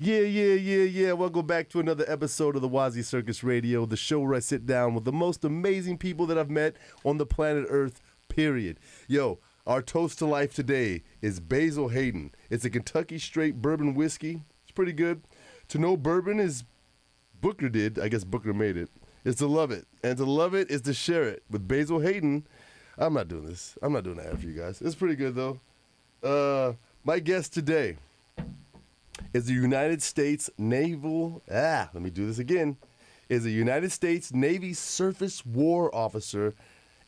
Yeah, yeah, yeah, yeah. Welcome back to another episode of the Wazzy Circus Radio, the show where I sit down with the most amazing people that I've met on the planet Earth, period. Yo, our toast to life today is Basil Hayden. It's a Kentucky straight bourbon whiskey. It's pretty good. To know bourbon is Booker did. I guess Booker made it. Is to love it. And to love it is to share it. With Basil Hayden, I'm not doing this. I'm not doing that for you guys. It's pretty good, though. Uh, my guest today is the United States Naval. Ah, let me do this again. Is a United States Navy Surface War Officer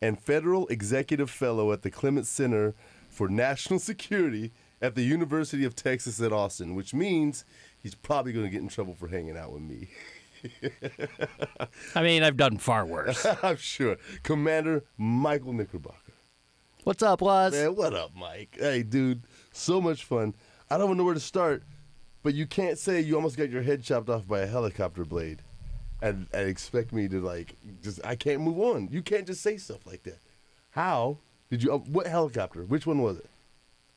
and Federal Executive Fellow at the Clements Center for National Security at the University of Texas at Austin, which means he's probably going to get in trouble for hanging out with me. I mean, I've done far worse. I'm sure. Commander Michael Knickerbocker. What's up, Waz? Man, what up, Mike? Hey, dude, so much fun. I don't even know where to start, but you can't say you almost got your head chopped off by a helicopter blade and, and expect me to, like, just, I can't move on. You can't just say stuff like that. How did you, uh, what helicopter? Which one was it?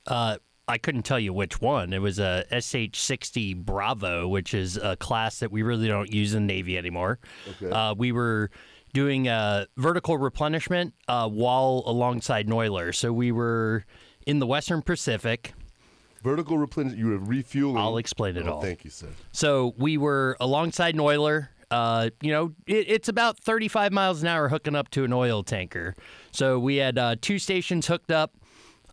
Uh, I couldn't tell you which one. It was a SH-60 Bravo, which is a class that we really don't use in the Navy anymore. Okay. Uh, we were doing a vertical replenishment uh, while alongside an oiler. So we were in the Western Pacific. Vertical replenishment, you were refueling. I'll explain it Oh, all. Thank you, sir. So we were alongside an oiler. Uh, you know, it, it's about 35 miles an hour hooking up to an oil tanker. So we had uh, two stations hooked up.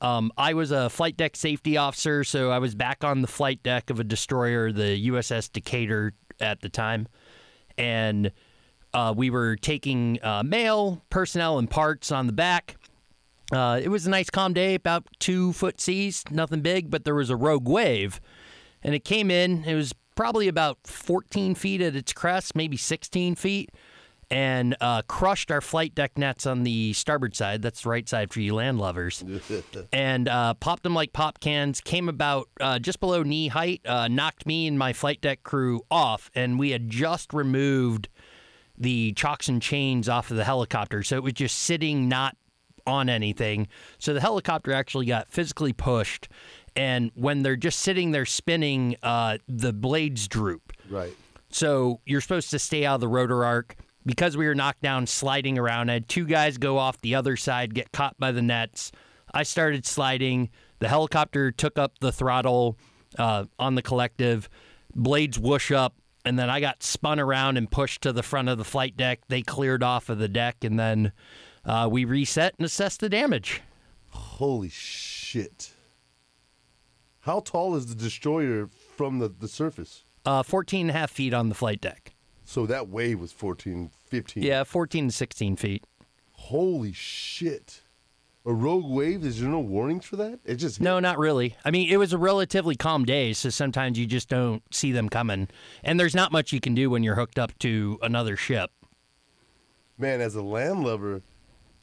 Um, I was a flight deck safety officer, so I was back on the flight deck of a destroyer, the USS Decatur at the time. And uh, we were taking uh, mail, personnel, and parts on the back. Uh, it was a nice calm day, about two foot seas, nothing big, but there was a rogue wave. And it came in, it was probably about 14 feet at its crest, maybe 16 feet, and uh, crushed our flight deck nets on the starboard side. That's the right side for you land lovers. and uh, popped them like pop cans, came about uh, just below knee height, uh, knocked me and my flight deck crew off, and we had just removed the chocks and chains off of the helicopter. So it was just sitting, not on anything. So the helicopter actually got physically pushed. And when they're just sitting there spinning, uh, the blades droop. Right. So you're supposed to stay out of the rotor arc. Because we were knocked down, sliding around, I had two guys go off the other side, get caught by the nets. I started sliding. The helicopter took up the throttle uh, on the collective. Blades whoosh up, and then I got spun around and pushed to the front of the flight deck. They cleared off of the deck, and then uh, we reset and assessed the damage. Holy shit. How tall is the destroyer from the, the surface? Uh, 14 and a half feet on the flight deck. So that wave was 14, 15. Yeah, 14 to 16 feet. Holy shit. A rogue wave? Is there no warnings for that? It just No, not really. I mean, it was a relatively calm day, so sometimes you just don't see them coming. And there's not much you can do when you're hooked up to another ship. man, as a land lover,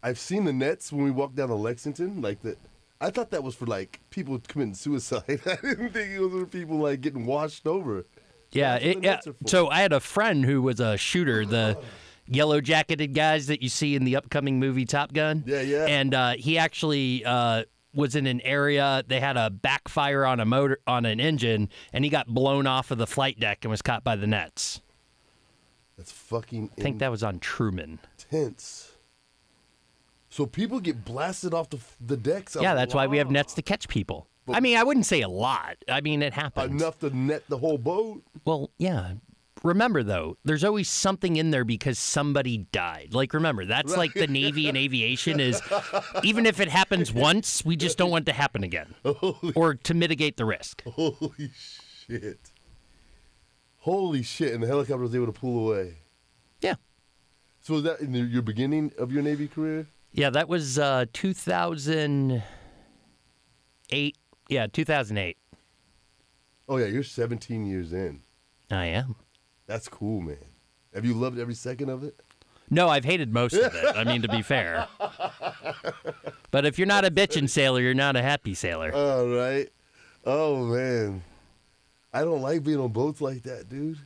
I've seen the nets when we walked down to Lexington. Like that, I thought that was for like people committing suicide. I didn't think it was for people like getting washed over. Yeah, it, yeah. nets are for. So I had a friend who was a shooter, the yellow jacketed guys that you see in the upcoming movie Top Gun. Yeah, yeah. And uh, he actually uh, was in an area they had a backfire on a motor on an engine, and he got blown off of the flight deck and was caught by the nets. That's fucking I think that was on Truman. intense. So people get blasted off the the decks. Yeah, that's why we have nets to catch people. I mean, I wouldn't say a lot. I mean, it happens. enough to net the whole boat. Well, yeah. Remember though, there's always something in there because somebody died. Like remember, that's like the Navy and aviation is even if it happens once, we just don't want it to happen again. or to mitigate the risk. Holy shit! Holy shit! And the helicopter was able to pull away. Yeah. So was that in the, your beginning of your Navy career? Yeah, that was uh 2008. Yeah, 2008. Oh yeah, you're 17 years in. I am. That's cool, man. Have you loved every second of it? No, I've hated most of it. I mean, to be fair. But if you're not a bitchin' sailor, you're not a happy sailor. All right. Oh man, I don't like being on boats like that, dude.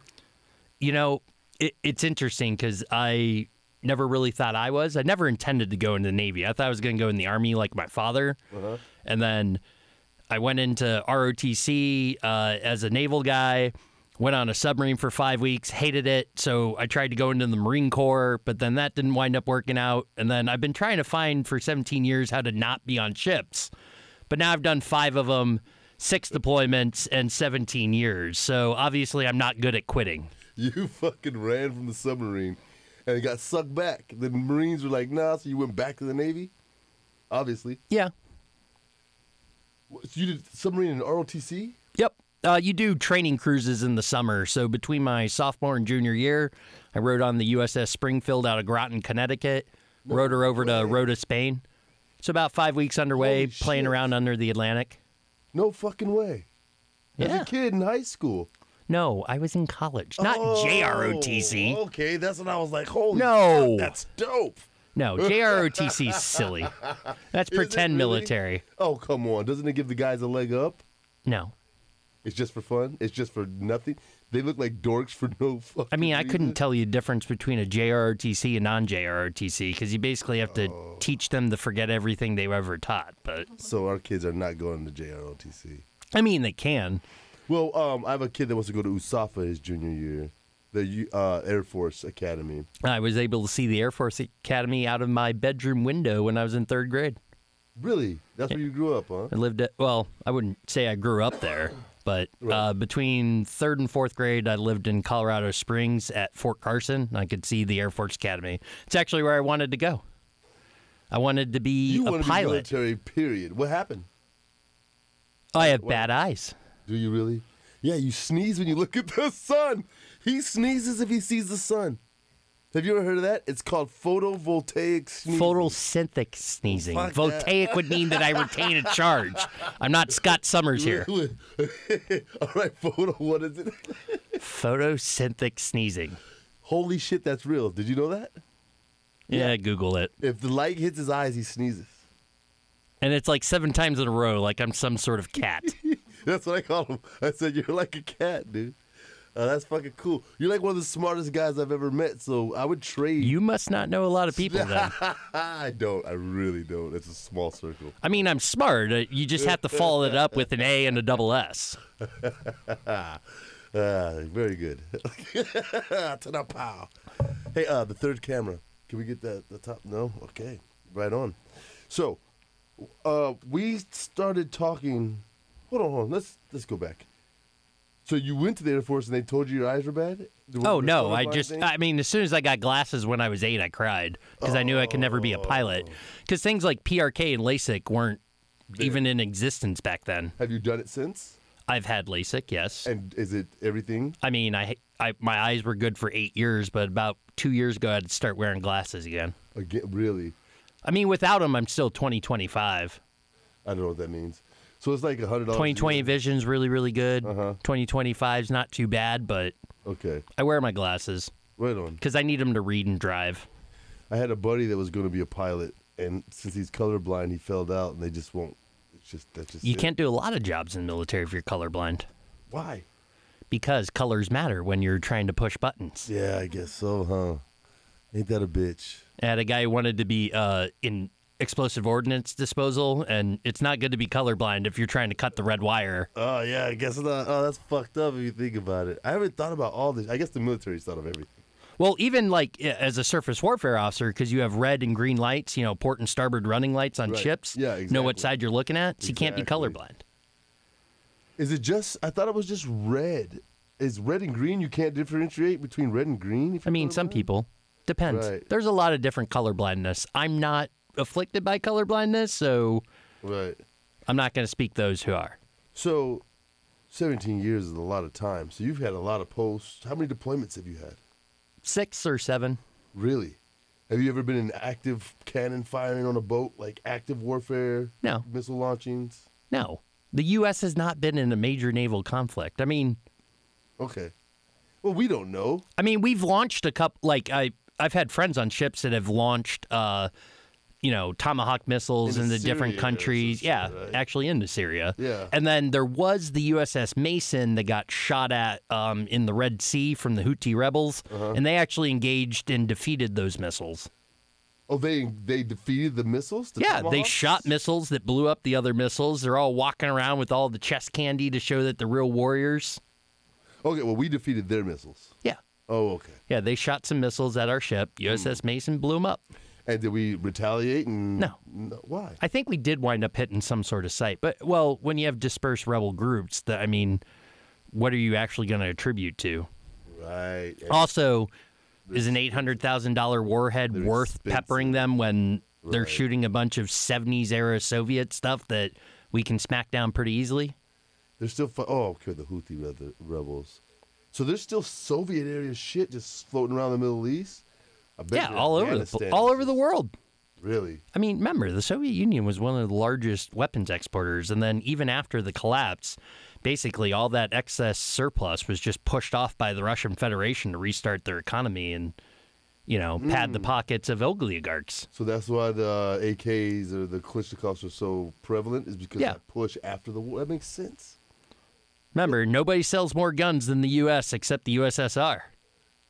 you know, it, it's interesting because I never really thought I was. I never intended to go into the Navy. I thought I was going to go in the Army like my father. And then I went into ROTC uh, as a naval guy. Went on a submarine for five weeks, hated it. So I tried to go into the Marine Corps, but then that didn't wind up working out. And then I've been trying to find for 17 years how to not be on ships. But now I've done five of them, six deployments, and 17 years. So obviously I'm not good at quitting. You fucking ran from the submarine and it got sucked back. The Marines were like, nah, so you went back to the Navy? Obviously. Yeah. So you did submarine in ROTC? Yep. Uh, you do training cruises in the summer. So between my sophomore and junior year, I rode on the USS Springfield out of Groton, Connecticut. rode her over to Rota, Spain. It's about five weeks underway, Holy playing shit. around under the Atlantic. No fucking way. As Yeah. a kid in high school. No, I was in college, not Oh, JROTC. Okay, that's when I was like, holy No. fuck, that's dope. No, JROTC is silly. That's Is pretend really? military. Oh, come on. Doesn't it give the guys a leg up? No. It's just for fun? It's just for nothing? They look like dorks for no fucking I mean, I couldn't tell you the difference between a JROTC and non JROTC because you basically have to Oh. teach them to forget everything they've ever taught. But So our kids are not going to JROTC. I mean, they can. Well, um, I have a kid that wants to go to USAFA his junior year, the uh, Air Force Academy. I was able to see the Air Force Academy out of my bedroom window when I was in third grade. Really? That's where you grew up, huh? I lived at, well, I wouldn't say I grew up there, but uh, between third and fourth grade, I lived in Colorado Springs at Fort Carson. and I could see the Air Force Academy. It's actually where I wanted to go. I wanted to be You a want to be pilot. military, period. What happened? I have bad eyes. Do you really? Yeah, you sneeze when you look at the sun. He sneezes if he sees the sun. Have you ever heard of that? It's called photovoltaic sneezing. Photosynthetic sneezing. Fuck that. Voltaic would mean that I retain a charge. I'm not Scott Summers here. All right, photo. What is it? Photosynthetic sneezing. Holy shit, that's real. Did you know that? Yeah, Google it. If the light hits his eyes, he sneezes. And it's like seven times in a row, like I'm some sort of cat. That's what I call him. I said you're like a cat, dude. Uh, that's fucking cool. You're like one of the smartest guys I've ever met. So I would trade. You must not know a lot of people then. I don't. I really don't. It's a small circle. I mean, I'm smart. Uh, You just have to follow it up with an A and a double S. Ah, very good. Ta-da, pow. Hey, uh, the third camera. Can we get that the top? No. Okay. Right on. So, uh, we started talking. Hold on, hold on. Let's let's go back. So you went to the Air Force and they told you your eyes were bad? Oh no, I just thing? I mean as soon as I got glasses when I was 8 I cried because I knew I could never be a oh. pilot cuz things like PRK and LASIK weren't even in existence back then. Have you done it since? I've had LASIK, yes. And is it everything? I mean, I, I my eyes were good for 8 years, but about 2 years ago I had to start wearing glasses again. Again, really? I mean, without them I'm still 2025. I don't know what that means. So it's like a hundred dollars. 2020 vision's really really good. Uh-huh. 2025's not too bad, but Okay, I wear my glasses right on. cuz I need them to read and drive. I had a buddy that was going to be a pilot, and since he's colorblind, he failed out, and they just won't. It's just that's just You it. can't do a lot of jobs in the military if you're colorblind. Why? Because colors matter when you're trying to push buttons. Yeah, I guess so, huh? Ain't that a bitch? I had a guy who wanted to be uh, in explosive ordnance disposal, and it's not good to be colorblind if you're trying to cut the red wire. Oh yeah, I guess not. Oh, that's fucked up if you think about it. I haven't thought about all this. I guess the military's thought of everything. Well, even like as a surface warfare officer, because you have red and green lights, you know, port and starboard running lights on Right. ships. Yeah, Know what exactly. side you're looking at, so you can't be Exactly. colorblind. Is it just? I thought it was just red. Is red and green? You can't differentiate between red and green. If I you're mean, some colorblind? people depends. Right. There's a lot of different color blindness. I'm not afflicted by color blindness, so Right. I'm not going to speak those who are. So, 17 years is a lot of time. So you've had a lot of posts. How many deployments have you had? Six or seven. Really? Have you ever been in active cannon firing on a boat, like active warfare? No. Missile launchings? No. The U.S. has not been in a major naval conflict. I mean, Okay. Well, we don't know. I mean, we've launched a couple. Like I, I've had friends on ships that have launched, uh, you know, Tomahawk missiles Into into different countries. Yeah, right? actually into Syria. Yeah. And then there was the USS Mason that got shot at um, in the Red Sea from the Houthi rebels, Uh-huh. and they actually engaged and defeated those missiles. Oh, they they defeated the missiles? The yeah, they shot missiles that blew up the other missiles. They're all walking around with all the chest candy to show that they're real warriors. Okay, well, we defeated their missiles. Yeah. Oh, okay. Yeah, they shot some missiles at our ship. USS Mason blew them up. And did we retaliate? And No. Why? I think we did wind up hitting some sort of site. But, well, when you have dispersed rebel groups, that I mean, what are you actually going to attribute to? Right. And- Also, is an $800,000 warhead worth expensive. peppering them when they're shooting a bunch of 70s era Soviet stuff that we can smack down pretty easily? They're still. Fi- oh, okay. The Houthi rebels. So there's still Soviet area shit just floating around the Middle East. Yeah, all over the all over the world. Really? I mean, remember, the Soviet Union was one of the largest weapons exporters, and then even after the collapse, basically all that excess surplus was just pushed off by the Russian Federation to restart their economy and, you know, pad the Mm. pockets of oligarchs. So that's why the AKs or the Kalashnikovs are so prevalent, is because Yeah. that push after the war. That makes sense. Remember, nobody sells more guns than the U.S. except the USSR.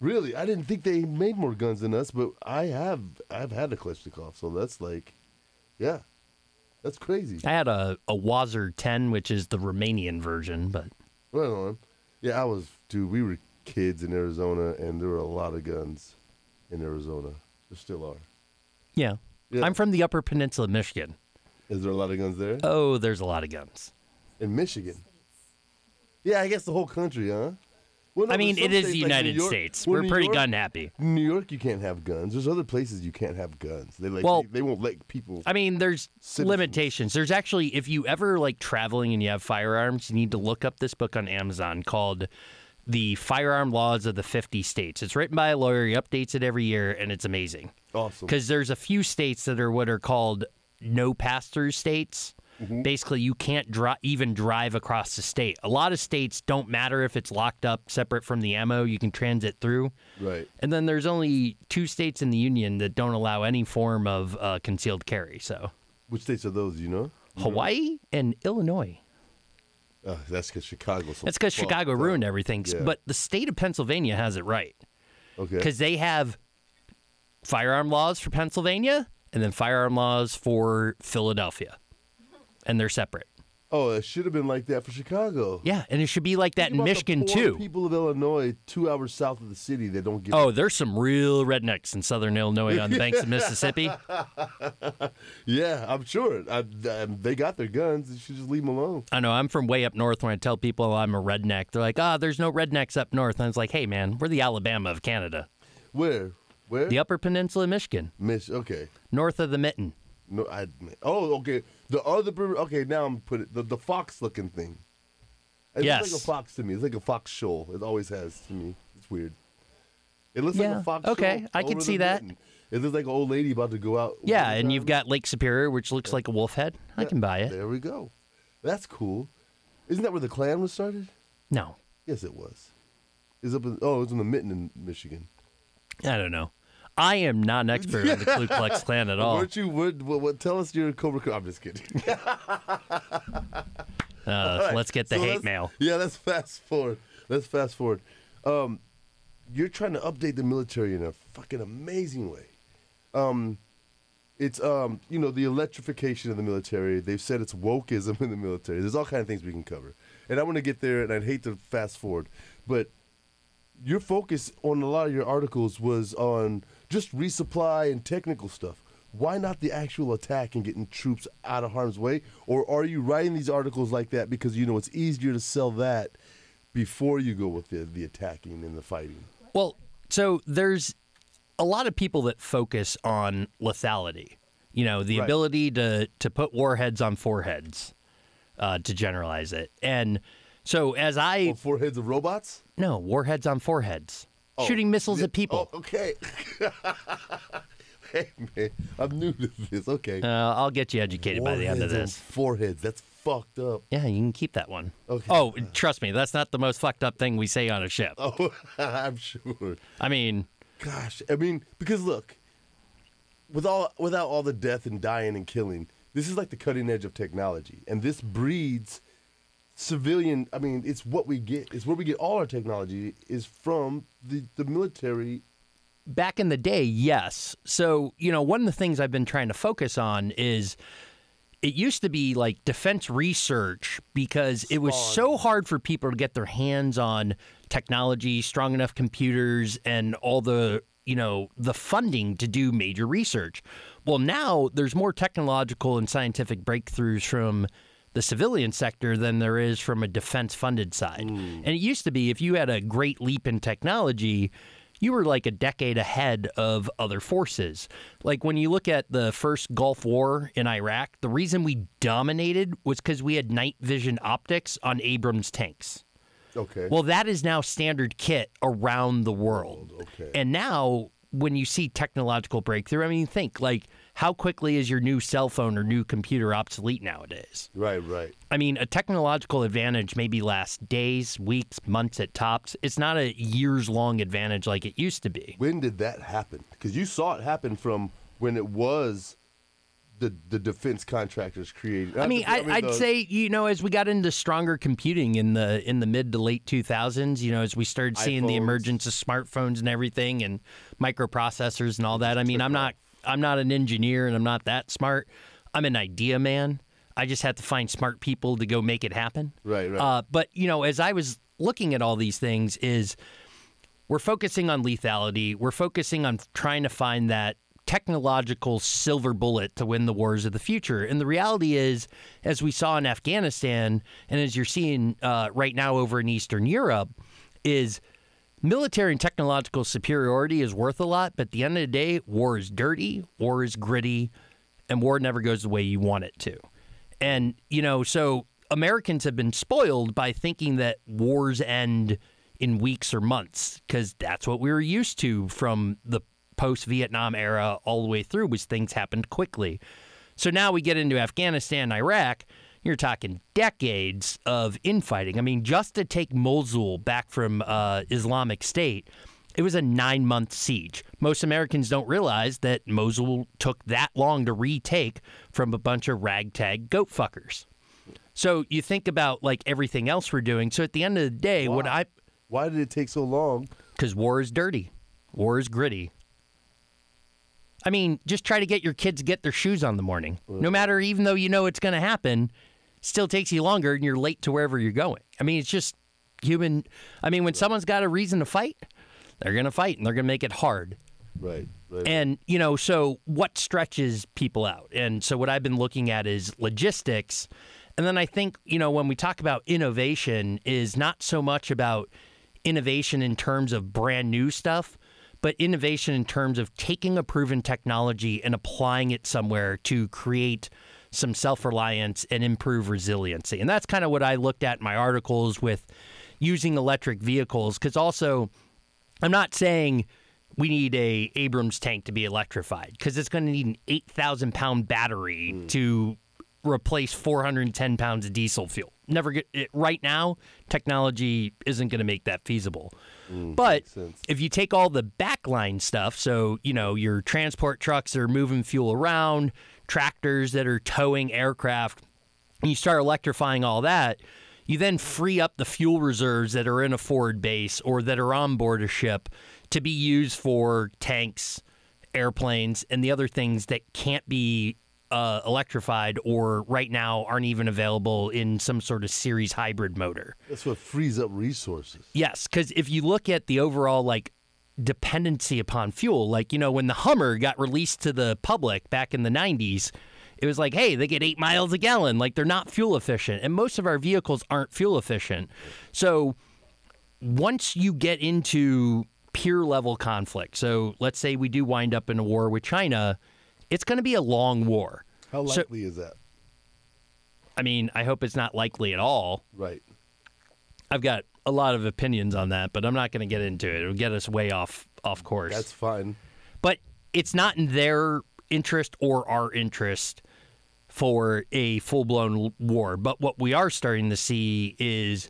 Really, I didn't think they made more guns than us, but I have. I've had a Kalashnikov, so that's like, yeah, that's crazy. I had a, a WASR-10, which is the Romanian version, but Right on. Yeah, I was, dude. We were kids in Arizona, and there were a lot of guns in Arizona. There still are. yeah. Yeah. I'm from the Upper Peninsula of Michigan. Is there a lot of guns there Oh, there's a lot of guns. in Michigan? Yeah, I guess the whole country, huh? Well, no, I mean, it is the like United York- States. well, We're New pretty York- gun happy. New York, you can't have guns. There's other places you can't have guns. They like Well- they, they won't let people. I mean, there's Citizens. limitations. There's actually, if you ever like traveling and you have firearms, you need to look up this book on Amazon called "The Firearm Laws of the 50 States." It's written by a lawyer. He updates it every year, and it's amazing awesome. because there's a few states that are what are called no pass-through states. Mm-hmm. Basically, you can't dri- even drive across the state. A lot of states don't matter if it's locked up separate from the ammo. You can transit through. Right. And then there's only two states in the union that don't allow any form of uh, concealed carry. So Which states are those? You know? Hawaii and Illinois. Uh, that's because Chicago. So That's because Chicago ruined everything. Yeah. But the state of Pennsylvania has it right Okay. because they have firearm laws for Pennsylvania and then firearm laws for Philadelphia, and they're separate. Oh, it should have been like that for Chicago. Yeah, and it should be like that Think in about the Michigan poor too. People of Illinois, two hours south of the city, they don't get. Oh, there's some real rednecks in southern Illinois on the banks of Mississippi. yeah, I'm sure. I, I, they got their guns. You should just leave them alone. I know I'm from way up north. When I tell people I'm a redneck, they're like, "Ah, there's no rednecks up north." And I was like, "Hey, man, we're the Alabama of Canada, Where? Where? the Upper Peninsula of Michigan, Miss. okay. north of the Mitten." No, I. Oh, okay. The other. per- Okay, now I'm putting the the fox looking thing. It Yes. looks like a fox to me. It's like a fox shoal. It always has to me. It's weird. It looks like a fox. okay, I can see that. It looks like an old lady about to go out. Yeah, and you've got Lake Superior, which looks like a wolf head. I can buy it. There we go. That's cool. Isn't that where the Klan was started? No, Yes, it was. Is up in, oh, it was in the Mitten in Michigan. I don't know. I am not an expert on the Ku Klux Klan at all. Weren't you? What, what, what, tell us your Cobra Kai. I'm just kidding. Uh, let's get the So hate mail. Yeah, let's fast forward. Let's fast forward. Um, you're trying to update the military in a fucking amazing way. Um, it's um, you know, the electrification of the military. They've said it's wokeism in the military. There's all kind of things we can cover, and I want to get there. And I'd hate to fast forward, but your focus on a lot of your articles was on just resupply and technical stuff. Why not the actual attack and getting troops out of harm's way? Or are you writing these articles like that because you know it's easier to sell that before you go with the, the attacking and the fighting? Well, so there's a lot of people that focus on lethality. You know, the Right. ability to to put warheads on foreheads, uh, to generalize it. And so as I Or four heads of robots? no warheads on foreheads, Oh, shooting missiles at people. Oh, okay. hey man, I'm new to this. Okay. Uh, I'll get you educated by the end of this. Foreheads. That's fucked up. Yeah, you can keep that one. Okay. Oh, trust me, that's not the most fucked up thing we say on a ship. Oh, I'm sure. I mean, Gosh, I mean, because look, with all without all the death and dying and killing, this is like the cutting edge of technology, and this breeds civilian. I mean, it's what we get. It's where we get all our technology is from the the military. back in the day, yes. So, you know, one of the things I've been trying to focus on is it used to be like defense research because it was so hard for people to get their hands on technology, strong enough computers, and all the you know the funding to do major research. Well, now there's more technological and scientific breakthroughs from the civilian sector than there is from a defense funded side. And it used to be if you had a great leap in technology, you were like a decade ahead of other forces. Like when you look at the first Gulf War in Iraq, the reason we dominated was because we had night vision optics on Abrams tanks. Okay. Well, that is now standard kit around the world. okay. And now, when you see technological breakthrough, I mean, think like how quickly is your new cell phone or new computer obsolete nowadays? right, right. I mean, a technological advantage maybe lasts days, weeks, months at tops. It's not a years long advantage like it used to be. When did that happen? Because you saw it happen from when it was the the defense contractors created. I mean, I, I'd the- say you know as we got into stronger computing in the in the mid to late 2000s, you know, as we started seeing the emergence of smartphones and everything, and microprocessors and all that. I mean, I'm not I'm not an engineer and I'm not that smart. I'm an idea man. I just have to find smart people to go make it happen. Right, right. Uh, but you know, as I was looking at all these things, is we're focusing on lethality. We're focusing on trying to find that technological silver bullet to win the wars of the future. And the reality is, as we saw in Afghanistan, and as you're seeing uh, right now over in Eastern Europe, is military and technological superiority is worth a lot. But at the end of the day, war is dirty, war is gritty, and war never goes the way you want it to. And, you know, so Americans have been spoiled by thinking that wars end in weeks or months because that's what we were used to from the post Vietnam era all the way through was things happened quickly. So now we get into Afghanistan, Iraq, you're talking decades of infighting. I mean, just to take Mosul back from uh, Islamic State, it was a nine month siege. Most Americans don't realize that Mosul took that long to retake from a bunch of ragtag goat fuckers. So you think about like everything else we're doing. So at the end of the day, what I Why did it take so long? because war is dirty, war is gritty. I mean, just try to get your kids to get their shoes on the morning. No matter, even though you know it's going to happen, still takes you longer and you're late to wherever you're going. I mean, it's just human. I mean, when someone's got a reason to fight, they're going to fight and they're going to make it hard. Right, right. And, you know, so what stretches people out? And so what I've been looking at is logistics. And then I think, you know, when we talk about innovation is not so much about innovation in terms of brand new stuff, but innovation in terms of taking a proven technology and applying it somewhere to create some self-reliance and improve resiliency. And that's kind of what I looked at in my articles with using electric vehicles cuz also I'm not saying we need a Abrams tank to be electrified because it's going to need an 8,000 pound battery hmm. to replace 410 pounds of diesel fuel. Never get it right now. Technology isn't going to make that feasible. Hmm, but if you take all the backline stuff, so you know your transport trucks are moving fuel around, tractors that are towing aircraft, and you start electrifying all that, you then free up the fuel reserves that are in a forward base or that are on board a ship to be used for tanks, airplanes, and the other things that can't be uh, electrified or right now aren't even available in some sort of series hybrid motor. That's what frees up resources. Yes, because if you look at the overall like dependency upon fuel, like you know when the Hummer got released to the public back in the '90s, it was like, hey, they get eight miles a gallon. Like they're not fuel efficient, and most of our vehicles aren't fuel efficient. So once you get into peer level conflict, so let's say we do wind up in a war with China, it's going to be a long war. How So- likely is that? I mean, I hope it's not likely at all. Right. I've got a lot of opinions on that, but I'm not going to get into it. It'll get us way off off course. That's fine. but it's not in their interest or our interest for a full blown war. But what we are starting to see is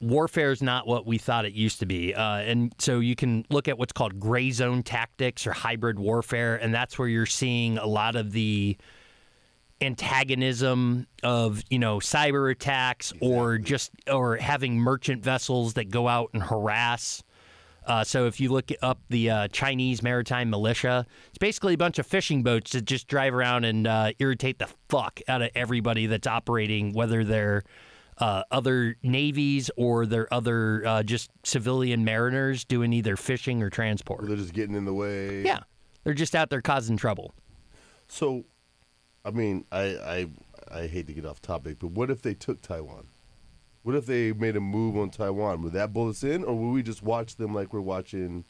warfare is not what we thought it used to be. Uh, and so you can look at what's called gray zone tactics or hybrid warfare, and that's where you're seeing a lot of the antagonism of you know cyber attacks or just or having merchant vessels that go out and harass Uh, so if you look up the uh, Chinese maritime militia, it's basically a bunch of fishing boats that just drive around and uh, irritate the fuck out of everybody that's operating, whether they're uh, other navies or they're other uh, just civilian mariners doing either fishing or transport. They're just getting in the way. Yeah, they're just out there causing trouble. So, I mean, I I I hate to get off topic, but what if they took Taiwan? What if they made a move on Taiwan? Would that pull us in, or would we just watch them like we're watching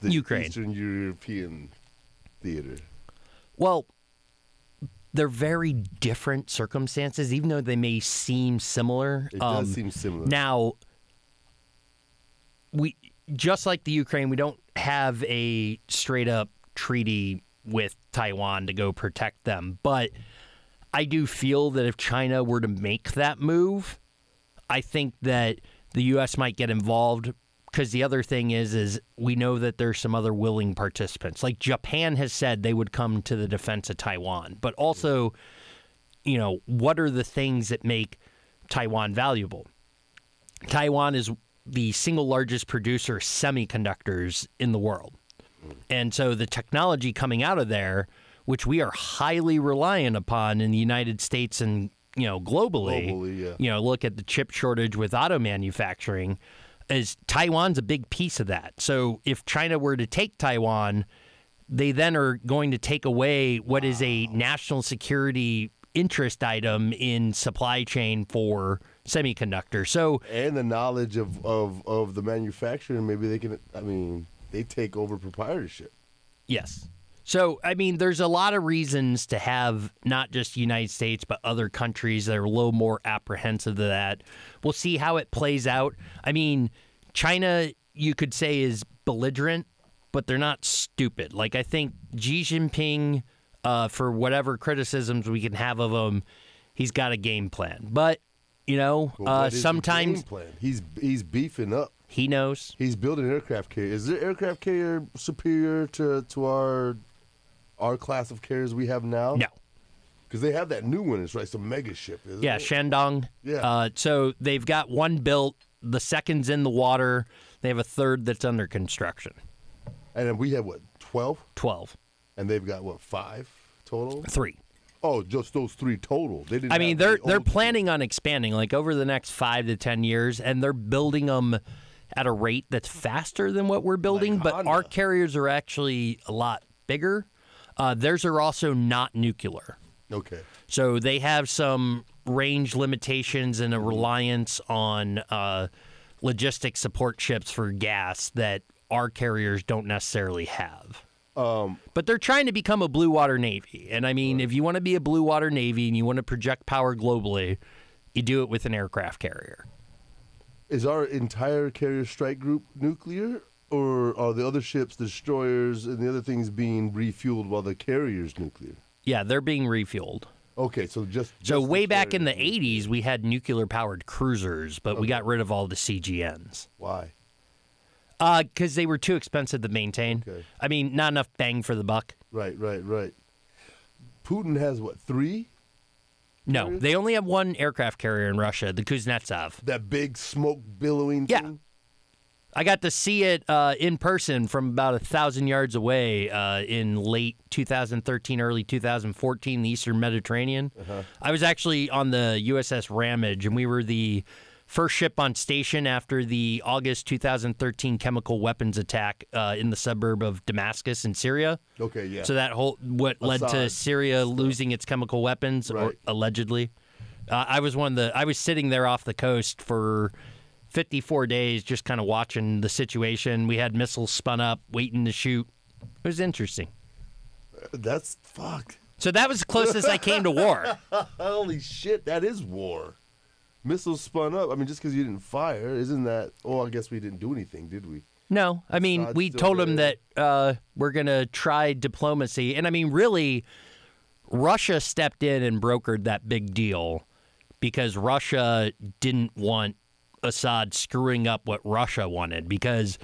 the Ukraine. Eastern European theater? Well, they're very different circumstances, even though they may seem similar. It Um, does seem similar. Now, we just like the Ukraine, we don't have a straight up treaty with Taiwan to go protect them, but I do feel that if China were to make that move, I think that the U.S. might get involved because the other thing is, is we know that there's some other willing participants. Like Japan has said they would come to the defense of Taiwan, but also, you know, what are the things that make Taiwan valuable? Taiwan is the single largest producer of semiconductors in the world. And so the technology coming out of there, which we are highly reliant upon in the United States and you know globally, Globally, yeah. you know, look at the chip shortage with auto manufacturing, is Taiwan's a big piece of that. So if China were to take Taiwan, they then are going to take away what is a national security interest item in supply chain for semiconductors. So and the knowledge of, of, of the manufacturing, maybe they can. I mean, they take over proprietorship. Yes. So, I mean, there's a lot of reasons to have not just the United States, but other countries that are a little more apprehensive of that. We'll see how it plays out. I mean, China, you could say, is belligerent, but they're not stupid. Like, I think Xi Jinping, uh, for whatever criticisms we can have of him, he's got a game plan. But, you know, But uh, what is game sometimes he's he's beefing up. He knows. He's building aircraft carrier. Is there aircraft carrier superior to to our our class of carriers we have now? No. because they have that new one. It's like some mega ship. Yeah, it? Shandong. Yeah. Uh, so they've got one built. The second's in the water. They have a third that's under construction. and then we have what twelve, 12. and they've got what five total. Three. Oh, just those three total. They didn't. I mean, they're the they're planning on expanding like over the next five to ten years, and they're building them at a rate that's faster than what we're building. but Honda. our carriers are actually a lot bigger. Uh, theirs are also not nuclear. Okay. So they have some range limitations and a reliance on uh, logistic support ships for gas that our carriers don't necessarily have. Um, But they're trying to become a blue water navy. And I mean, if you want to be a blue water navy and you want to project power globally, you do it with an aircraft carrier. Is our entire carrier strike group nuclear, or are the other ships, destroyers, and the other things being refueled while the carrier's nuclear? Yeah, they're being refueled. Okay, so just, So just the way back in the 80s, we had nuclear powered cruisers, but we got rid of all the CGNs. Why? Uh, because they were too expensive to maintain. Okay. I mean, not enough bang for the buck. Right, right, right. Putin has what three? No, Carriers? they only have one aircraft carrier in Russia, the Kuznetsov. That big smoke billowing Yeah. thing. I got to see it uh, in person from about a thousand yards away uh, in late 2013, early 2014, the Eastern Mediterranean. I was actually on the USS Ramage, and we were the first ship on station after the August 2013 chemical weapons attack uh, in the suburb of Damascus in Syria. Okay, yeah. So that whole what led to Syria losing its chemical weapons, or allegedly. Uh, I was one of the. I was sitting there off the coast for 54 days, just kind of watching the situation. We had missiles spun up, waiting to shoot. It was interesting. That's fuck. So that was the closest I came to war. Holy shit, that is war. Missiles spun up. I mean, just because you didn't fire, isn't that? Oh, I guess we didn't do anything, did we? No, I mean, we told them that uh, we're going to try diplomacy. And I mean, really, Russia stepped in and brokered that big deal because Russia didn't want Assad screwing up what Russia wanted. Because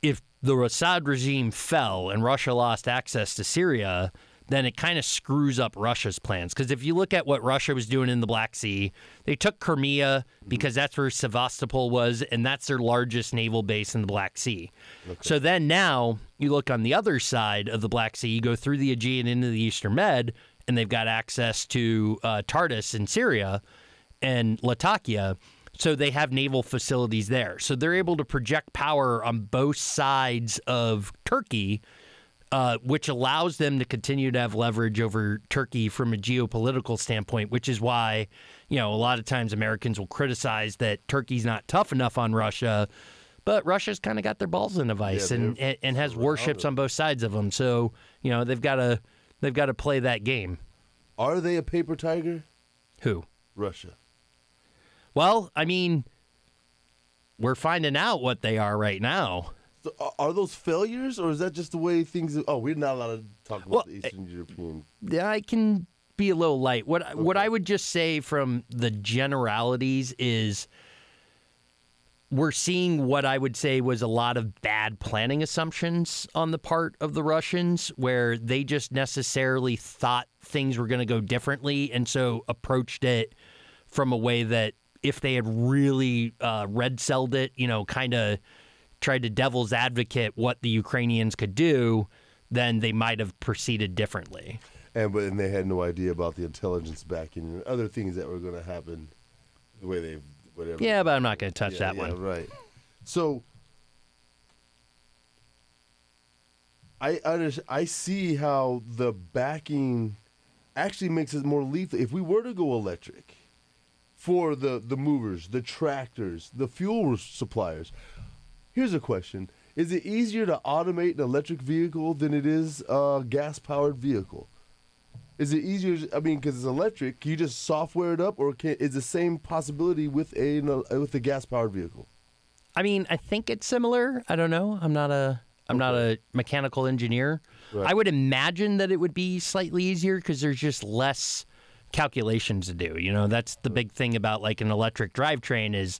if the Assad regime fell and Russia lost access to Syria, then it kind of screws up Russia's plans. Because if you look at what Russia was doing in the Black Sea, they took Crimea because that's where Sevastopol was, and that's their largest naval base in the Black Sea. So then now you look on the other side of the Black Sea, you go through the Aegean into the Eastern Med, and they've got access to uh, Tartus in Syria and Latakia. So they have naval facilities there. So they're able to project power on both sides of Turkey, uh, which allows them to continue to have leverage over Turkey from a geopolitical standpoint, which is why, you know, a lot of times Americans will criticize that Turkey's not tough enough on Russia. But Russia's kind of got their balls in a vice Yeah, and, and, and has warships on both sides of them. So, you know, they've got to they've got to play that game. Are they a paper tiger? Who? Russia. Well, I mean, we're finding out what they are right now. Are- those failures, or is that just the way things? Oh, we're not allowed to talk about Well, the Eastern European. Yeah, I can be a little light. What what I would just say from the generalities is we're seeing what I would say was a lot of bad planning assumptions on the part of the Russians where they just necessarily thought things were going to go differently and so approached it from a way that if they had really uh, red celled it, you know, kind of tried to devil's advocate what the Ukrainians could do, then they might have proceeded differently. And but and they had no idea about the intelligence backing and other things that were going to happen. The way they whatever. Yeah, but I'm not going to touch Yeah, that yeah, one. Right. So I under, I see how the backing actually makes it more lethal. If we were to go electric for the the movers, the tractors, the fuel suppliers. Here's a question. Is it easier to automate an electric vehicle than it is a gas powered vehicle? Is it easier? I mean, because it's electric, can you just software it up, or can, is the same possibility with a uh, with a gas powered vehicle? I mean, I think it's similar. I don't know. I'm not a I'm not a mechanical engineer. Right. I would imagine that it would be slightly easier because there's just less calculations to do. You know, that's the big thing about like an electric drivetrain is,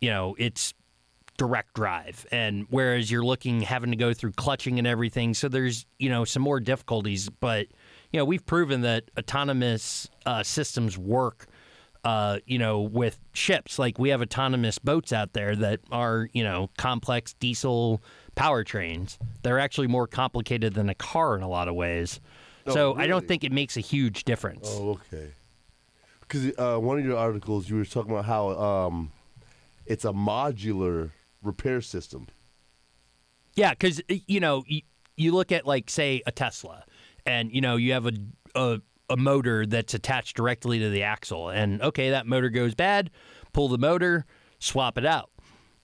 you know, it's direct drive, and whereas you're looking having to go through clutching and everything, so there's you know some more difficulties. But you know, we've proven that autonomous uh, systems work uh, you know, with ships. Like we have autonomous boats out there that are, you know, complex diesel powertrains. They're actually more complicated than a car in a lot of ways. Oh, so I don't think it makes a huge difference. Oh, okay. Because uh, one of your articles, you were talking about how um, it's a modular repair system. Yeah, because you know you, you look at like say a Tesla, and you know you have a, a a motor that's attached directly to the axle, and okay, that motor goes bad, pull the motor, swap it out.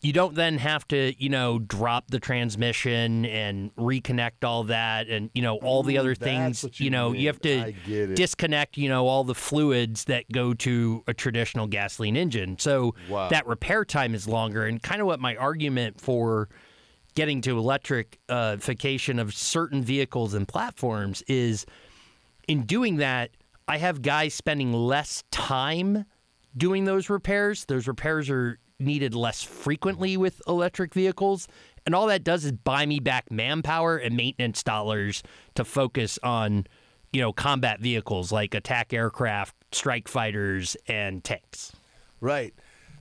You don't then have to you know drop the transmission and reconnect all that, and you know all the other that's things. You, you know you have to I get it. disconnect you know all the fluids that go to a traditional gasoline engine. So Wow. that repair time is longer, and kind of what my argument for getting to electrification uh, of certain vehicles and platforms is in doing that, I have guys spending less time doing those repairs. Those repairs are needed less frequently with electric vehicles. And all that does is buy me back manpower and maintenance dollars to focus on, you know, combat vehicles like attack aircraft, strike fighters, and tanks. Right.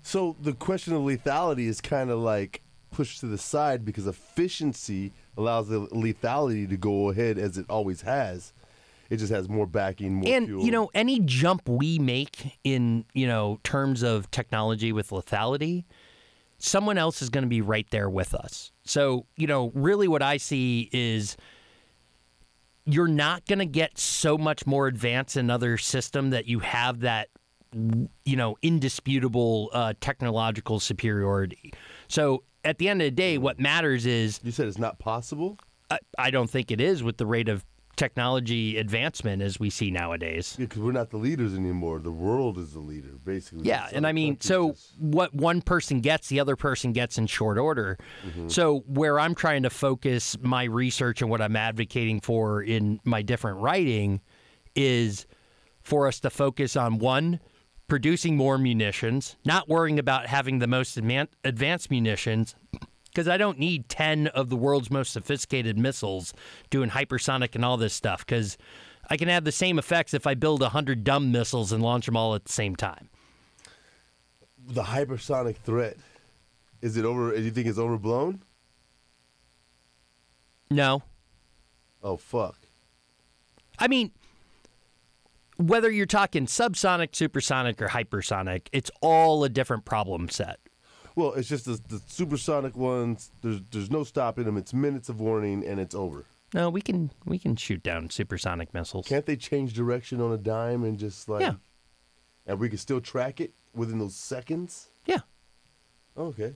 So the question of lethality is kind of like pushed to the side because efficiency allows the lethality to go ahead as it always has. It just has more backing, more and fuel. you know any jump we make in you know terms of technology with lethality someone else is going to be right there with us so you know really what i see is you're not going to get so much more advanced in another system that you have that you know indisputable uh, technological superiority so at the end of the day what matters is you said it's not possible. I, I don't think it is with the rate of technology advancement as we see nowadays because we're not the leaders anymore. The world is the leader, basically. Yeah, and I mean, so just- what one person gets, the other person gets in short order. Mm-hmm. So where I'm trying to focus my research and what I'm advocating for in my different writing is for us to focus on one, producing more munitions, not worrying about having the most advanced munitions, because I don't need 10 of the world's most sophisticated missiles doing hypersonic and all this stuff because I can have the same effects if I build 100 dumb missiles and launch them all at the same time. The hypersonic threat is it over? Do you think it's overblown? No. Oh fuck. I mean, whether you're talking subsonic, supersonic, or hypersonic, it's all a different problem set. Well, it's just the, the supersonic ones. There's there's no stopping them. It's minutes of warning and it's over. No, we can we can shoot down supersonic missiles. Can't they change direction on a dime and just like? Yeah. And we can still track it within those seconds. Yeah, Okay.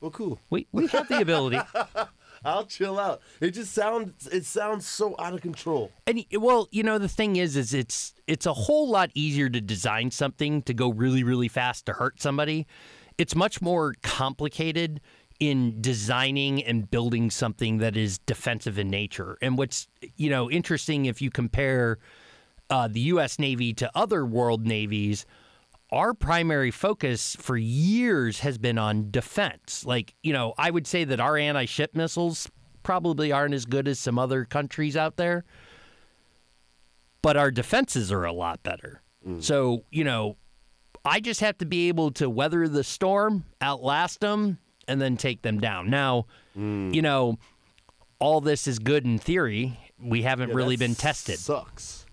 Well, cool. we we have the ability. I'll chill out. It just sounds it sounds so out of control. And well, you know, the thing is, is it's it's a whole lot easier to design something to go really, really fast to hurt somebody. It's much more complicated in designing and building something that is defensive in nature. And what's you know interesting if you compare uh, the U.S. Navy to other world navies, our primary focus for years has been on defense. Like, you know, I would say that our anti ship missiles probably aren't as good as some other countries out there, but our defenses are a lot better. So, you know, I just have to be able to weather the storm, outlast them, and then take them down. Now, hmm. you know, all this is good in theory. We haven't Yeah, really been tested. Sucks.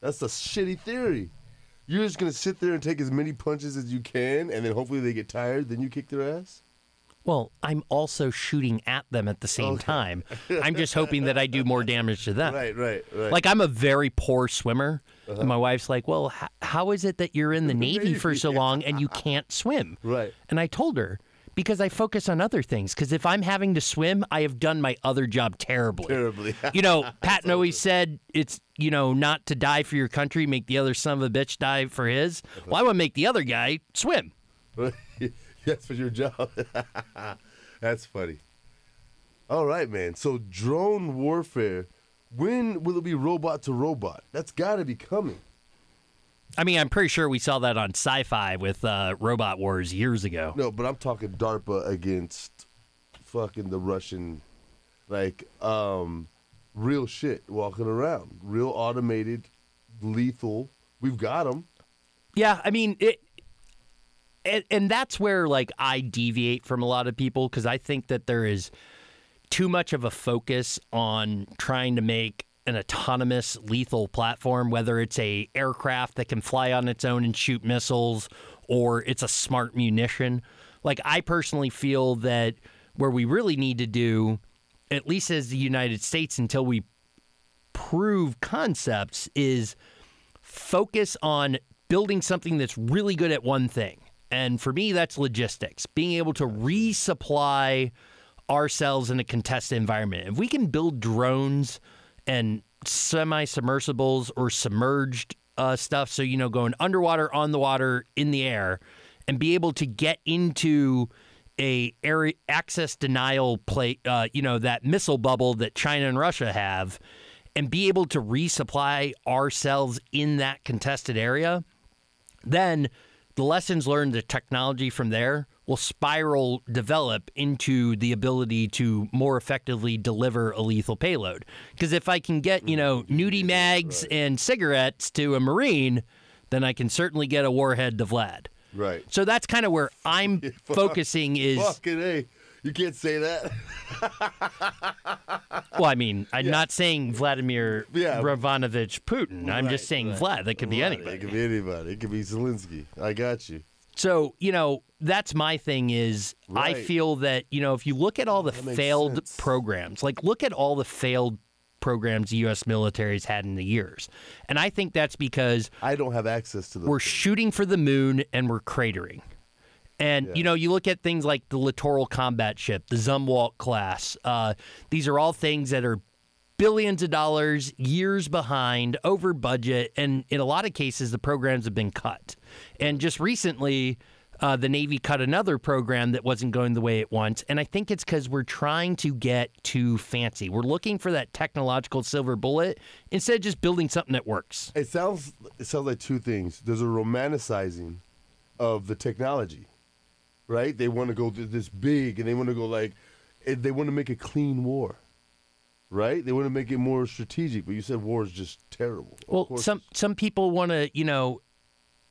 That's a shitty theory. You're just gonna sit there and take as many punches as you can, and then hopefully they get tired. Then you kick their ass. Well, I'm also shooting at them at the same time. I'm just hoping that I do more damage to them. Right, right, right. Like I'm a very poor swimmer, and my wife's like, "Well, h- how is it that you're in the Navy for so long and you can't swim?" Right. And I told her because I focus on other things. Because if I'm having to swim, I have done my other job terribly. terribly. You know, Patton always said it's you know not to die for your country, make the other son of a bitch die for his. Uh-huh. Well, I want to make the other guy swim. That's for your job. That's funny. All right, man. So drone warfare. When will it be robot to robot? That's got to be coming. I mean, I'm pretty sure we saw that on Sci-Fi with uh, Robot Wars years ago. No, but I'm talking DARPA against fucking the Russian, like um, real shit walking around, real automated, lethal. We've got them. Yeah, I mean it, and, and that's where like I deviate from a lot of people because I think that there is too much of a focus on trying to make an autonomous lethal platform, whether it's a aircraft that can fly on its own and shoot missiles, or it's a smart munition. Like I personally feel that where we really need to do, at least as the United States, until we prove concepts, is focus on building something that's really good at one thing. And for me, that's logistics, being able to resupply ourselves in a contested environment. If we can build drones and semi submersibles or submerged uh, stuff, so, you know, going underwater, on the water, in the air, and be able to get into a area access denial plate, uh, you know, that missile bubble that China and Russia have, and be able to resupply ourselves in that contested area, then the lessons learned, the technology from there will spiral develop into the ability to more effectively deliver a lethal payload. Because if I can get, you hmm, know, nudie mags and cigarettes to a Marine, then I can certainly get a warhead to Vlad. Right. So that's kind of where I'm focusing is Fucking a. You can't say that. well, I mean, I'm not saying Vladimir Yeah. Ravanovich Putin. I'm just saying right. Vlad. That could be anybody. It could be anybody. It could be Zelensky. I got you. So, you know, that's my thing is I feel that, you know, if you look at all the That failed programs, like look at all the failed programs the US military's had in the years. And I think that's because I don't have access to the. we're shooting for the moon and we're cratering. And you know, you look at things like the littoral combat ship, the Zumwalt class. Uh, these are all things that are billions of dollars, years behind, over budget, and in a lot of cases, the programs have been cut. And just recently, uh, the Navy cut another program that wasn't going the way it wants. And I think it's because we're trying to get too fancy. We're looking for that technological silver bullet instead of just building something that works. It sounds. It sounds like two things. There's a romanticizing of the technology, right? They want to go th- this big, and they want to go like. they want to make a clean war, right? They want to make it more strategic. But you said war is just terrible. Of Well, some some people want to, you know,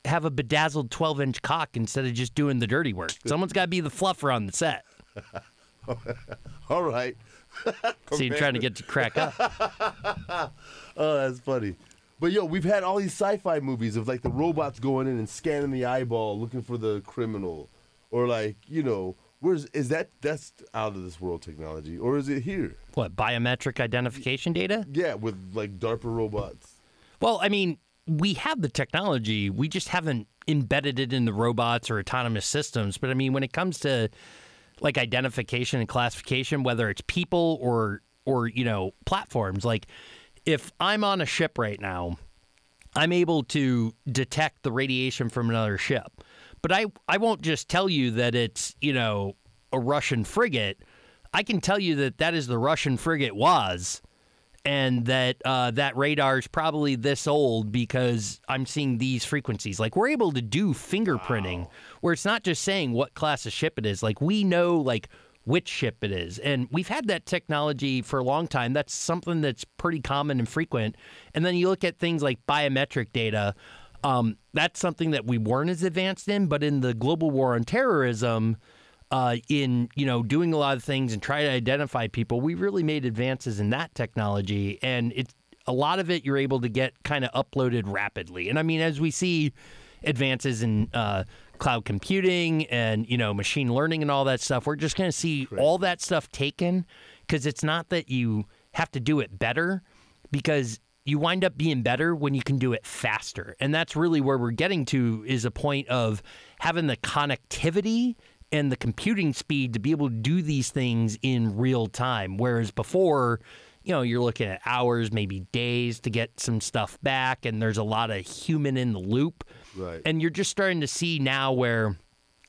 have a bedazzled 12 inch cock instead of just doing the dirty work. Someone's got to be the fluffer on the set. All right. So you're trying to get to crack up. Oh, that's funny. But yo, we've had all these sci-fi movies of like the robots going in and scanning the eyeball, looking for the criminal, or like you know, where's is that? That's out of this world technology, or is it here? What biometric identification data? Yeah, with like DARPA robots. Well, I mean, we have the technology. We just haven't embedded it in the robots or autonomous systems. But I mean, when it comes to like identification and classification, whether it's people or or you know platforms, like if I'm on a ship right now, I'm able to detect the radiation from another ship. But I I won't just tell you that it's you know a Russian frigate. I can tell you that that is the Russian frigate was and that uh, that radar is probably this old because I'm seeing these frequencies. Like we're able to do fingerprinting where it's not just saying what class of ship it is. Like we know like which ship it is, and we've had that technology for a long time. That's something that's pretty common and frequent. And then you look at things like biometric data. Um, that's something that we weren't as advanced in, but in the global war on terrorism, uh, in you know doing a lot of things and try to identify people, we really made advances in that technology, and it's a lot of it you're able to get kind of uploaded rapidly. And I mean, as we see advances in uh, cloud computing and you know machine learning and all that stuff, we're just going to see all that stuff taken because it's not that you have to do it better, because you wind up being better when you can do it faster. And that's really where we're getting to is a point of having the connectivity and the computing speed to be able to do these things in real time. Whereas before, you know, you're looking at hours, maybe days to get some stuff back, and there's a lot of human in the loop. Right. And you're just starting to see now where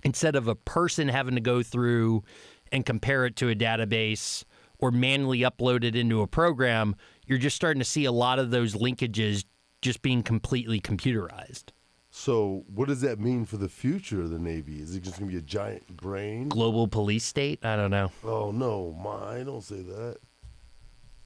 instead of a person having to go through and compare it to a database or manually upload it into a program, you're just starting to see a lot of those linkages just being completely computerized. So, what does that mean for the future of the Navy? Is it just gonna be a giant brain? Global police state? I don't know. Oh no, my! Don't say that.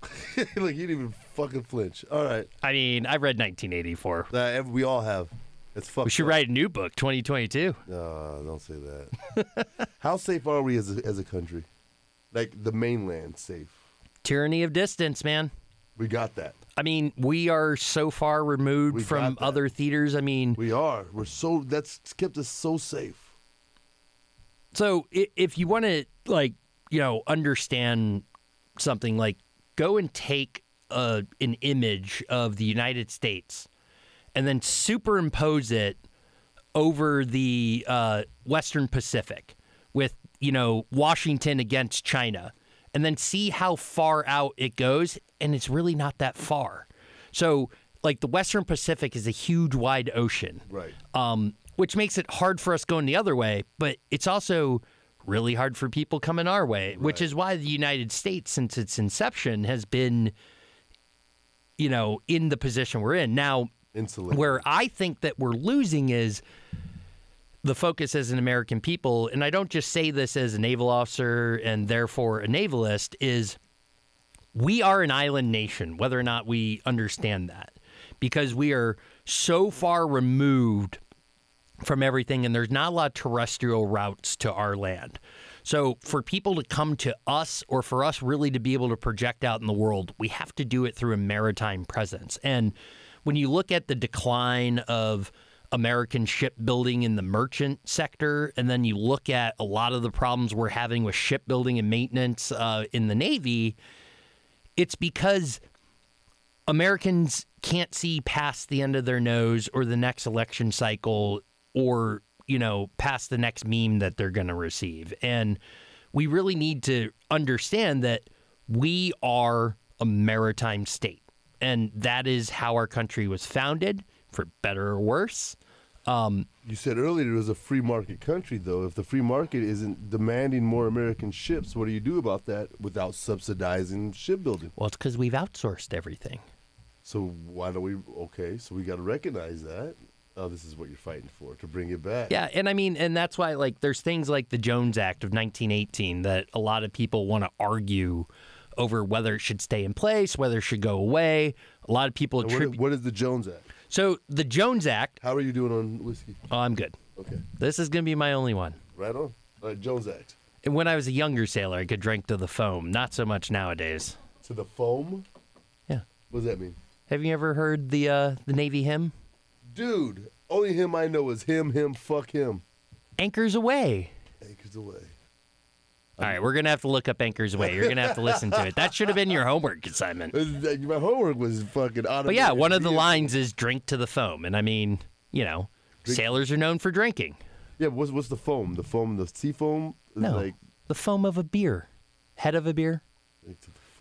like you didn't even fucking flinch. All right, I mean, I read 1984. uh, we all have. It's fucked. We should up. write a new book, 2022. No, don't say that. How safe are we as a, as a country? Like the mainland safe? Tyranny of distance, man. We got that. I mean, we are so far removed We from other theaters. I mean, We are. We're so. That's kept us so safe. So if you want to like, you know, understand something like go and take a, an image of the United States and then superimpose it over the uh, Western Pacific with, you know, Washington against China and then see how far out it goes and it's really not that far. So like the Western Pacific is a huge wide ocean Right. um, which makes it hard for us going the other way. But it's also really hard for people coming our way, which is why the United States, since its inception, has been, you know, in the position we're in now. Insulated. Where I think that we're losing is the focus as an American people, and I don't just say this as a naval officer and therefore a navalist, is we are an island nation, whether or not we understand that, because we are so far removed from everything, and there's not a lot of terrestrial routes to our land. So, for people to come to us, or for us really to be able to project out in the world, we have to do it through a maritime presence. And when you look at the decline of American shipbuilding in the merchant sector, and then you look at a lot of the problems we're having with shipbuilding and maintenance uh, in the Navy, it's because Americans can't see past the end of their nose or the next election cycle or, you know, past the next meme that they're going to receive. And we really need to understand that we are a maritime state. And that is how our country was founded, for better or worse. Um, You said earlier it was a free market country, though. If the free market isn't demanding more American ships, what do you do about that without subsidizing shipbuilding? well, it's because we've outsourced everything. So why don't we? Okay, so we got to recognize that. Oh, this is what you're fighting for to bring it back. Yeah, and I mean, and that's why like there's things like the Jones Act of 1918 that a lot of people want to argue over whether it should stay in place, whether it should go away. A lot of people What, what is the Jones Act? So the Jones Act. How are you doing on whiskey? Oh, I'm good. Okay, This is gonna be my only one. right on. All right, Jones Act. And when I was a younger sailor, I could drink to the foam. Not so much nowadays. To the foam. Yeah. What does that mean? Have you ever heard the uh, the Navy hymn? Dude, only him I know is him, him, fuck him. Anchors Aweigh. Anchors aweigh. All right, we're gonna have to look up Anchors Way. You're gonna have to listen to it. That should have been your homework assignment. Uh, my homework was fucking out But yeah, one of the lines is "drink to the foam," and I mean, you know, sailors are known for drinking. Yeah, what's what's the foam? The foam, the sea foam No, like the foam of a beer, head of a beer,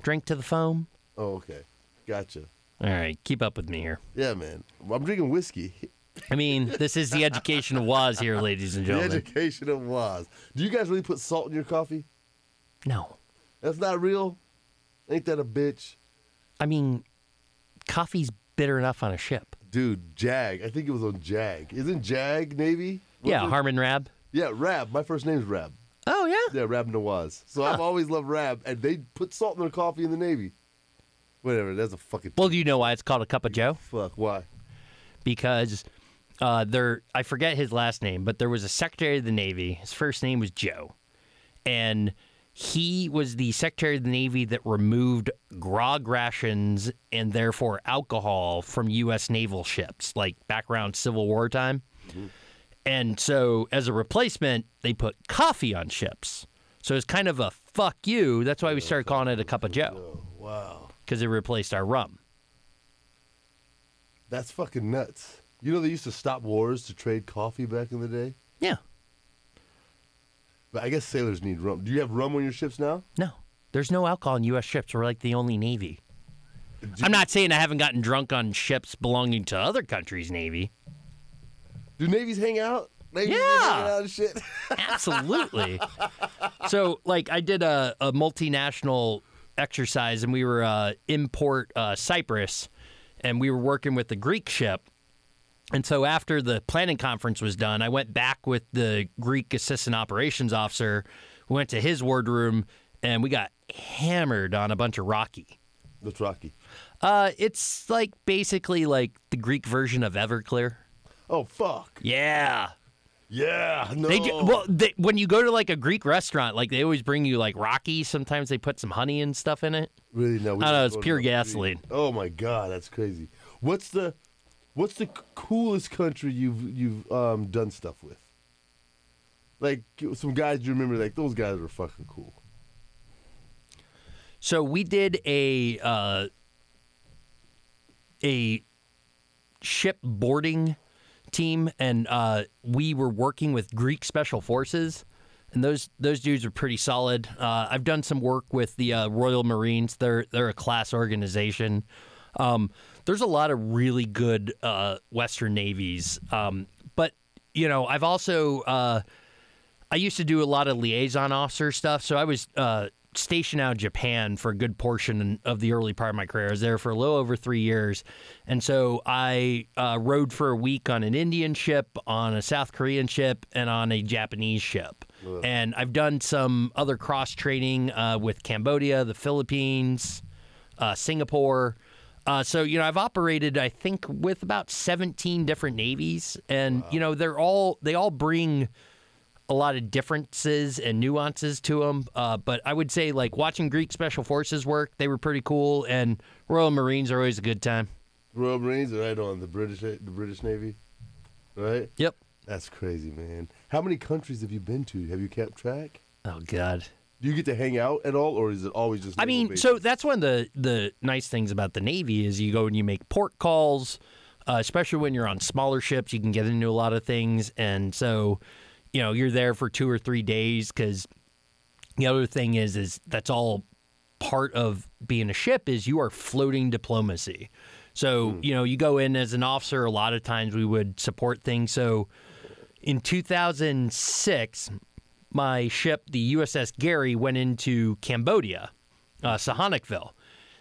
drink to the foam. Oh, okay. Gotcha. All right, keep up with me here. Yeah, man. I'm drinking whiskey. I mean, this is the education of Waz here, ladies and gentlemen. The education of Woz. Do you guys really put salt in your coffee? No, That's not real. Ain't that a bitch? I mean, coffee's bitter enough on a ship. Dude, Jag. I think it was on Jag. Isn't Jag Navy? What's Yeah? Harmon Rabb. Yeah, Rab. My first name's Rab. Oh yeah. Yeah, Rab Nawaz. So I've always loved Rab, and they put salt in their coffee in the Navy. Whatever. That's a fucking Well, do you know why it's called a cup of Joe? fuck. Why? because uh, there I forget his last name, but there was a Secretary of the Navy. His first name was Joe, and he was the Secretary of the Navy that removed grog rations and therefore alcohol from U.S. naval ships, like back around Civil War time. And so, as a replacement, they put coffee on ships. So it's kind of a fuck you. That's why we started calling it a cup of Joe Oh, wow. because it replaced our rum. That's fucking nuts. You know they used to stop wars to trade coffee back in the day? Yeah. But I guess sailors need rum. Do you have rum on your ships now? No, there's no alcohol in U.S. ships. We're like the only Navy. Do- I'm not saying I haven't gotten drunk on ships belonging to other countries' Navy. Do navies hang out? Navies Yeah. hang out. Absolutely. so, like, I did a, a multinational exercise, and we were uh, in Port uh, Cyprus, and we were working with the Greek ship. And so, after the planning conference was done, I went back with the Greek assistant operations officer. We went to his wardroom, and we got hammered on a bunch of raki. That's raki. Uh, it's like basically like the Greek version of Everclear. Oh fuck. Yeah. Yeah. No. They do, well, they, when you go to like a Greek restaurant, like they always bring you like raki. Sometimes they put some honey and stuff in it. really no. I don't know, it's pure gasoline. Oh my god, that's crazy. What's the What's the coolest country you've you've um, done stuff with? Like some guys you remember, like those guys were fucking cool. So we did a uh, a ship boarding team, and uh, we were working with Greek Special Forces, and those those dudes are pretty solid. Uh, I've done some work with the uh, Royal Marines. They're they're a class organization. Um, there's a lot of really good uh, Western navies, um, but you know I've also uh, I used to do a lot of liaison officer stuff, so I was uh, stationed out in Japan for a good portion of the early part of my career. I was there for a little over three years, and so I uh, rode for a week on an Indian ship, on a South Korean ship, and on a Japanese ship. And I've done some other cross training uh, with Cambodia, the Philippines, uh, Singapore. Uh, so you know, I've operated, I think, with about 17 different navies, and you know, they're all they all bring a lot of differences and nuances to them. Uh, but I would say, like watching Greek Special Forces work, they were pretty cool, and Royal Marines are always a good time. Royal Marines are right on the British the British Navy, right? Yep. That's crazy, man. How many countries have you been to? Have you kept track? Oh God. Do you get to hang out at all, or is it always just? I mean, bases? so that's one of the the nice things about the Navy is you go and you make port calls, uh, especially when you're on smaller ships. You can get into a lot of things, and so you know you're there for two or three days. Because the other thing is, is that's all part of being a ship is you are floating diplomacy. So you know you go in as an officer. A lot of times we would support things. So in 2006, my ship, the USS Gary, went into Cambodia, uh.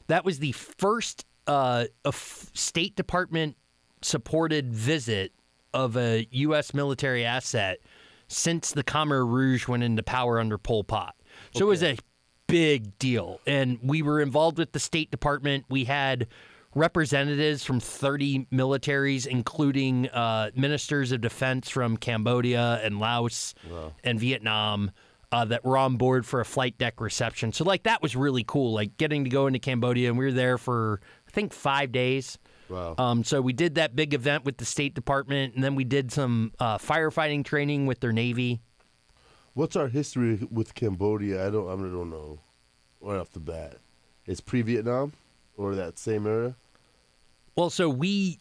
That was the first uh, State Department supported visit of a U.S. military asset since the Khmer Rouge went into power under Pol Pot. So it was a big deal. And we were involved with the State Department. We had representatives from 30 militaries, including uh, ministers of defense from Cambodia and Laos and Vietnam. Uh, that were on board for a flight deck reception. So, like, that was really cool. Like, getting to go into Cambodia, and we were there for, I think, five days. Wow. Um, so we did that big event with the State Department, and then we did some uh, firefighting training with their Navy. What's our history with Cambodia? I don't. I don't know. Right off the bat, it's pre-Vietnam or that same era. Well, so we,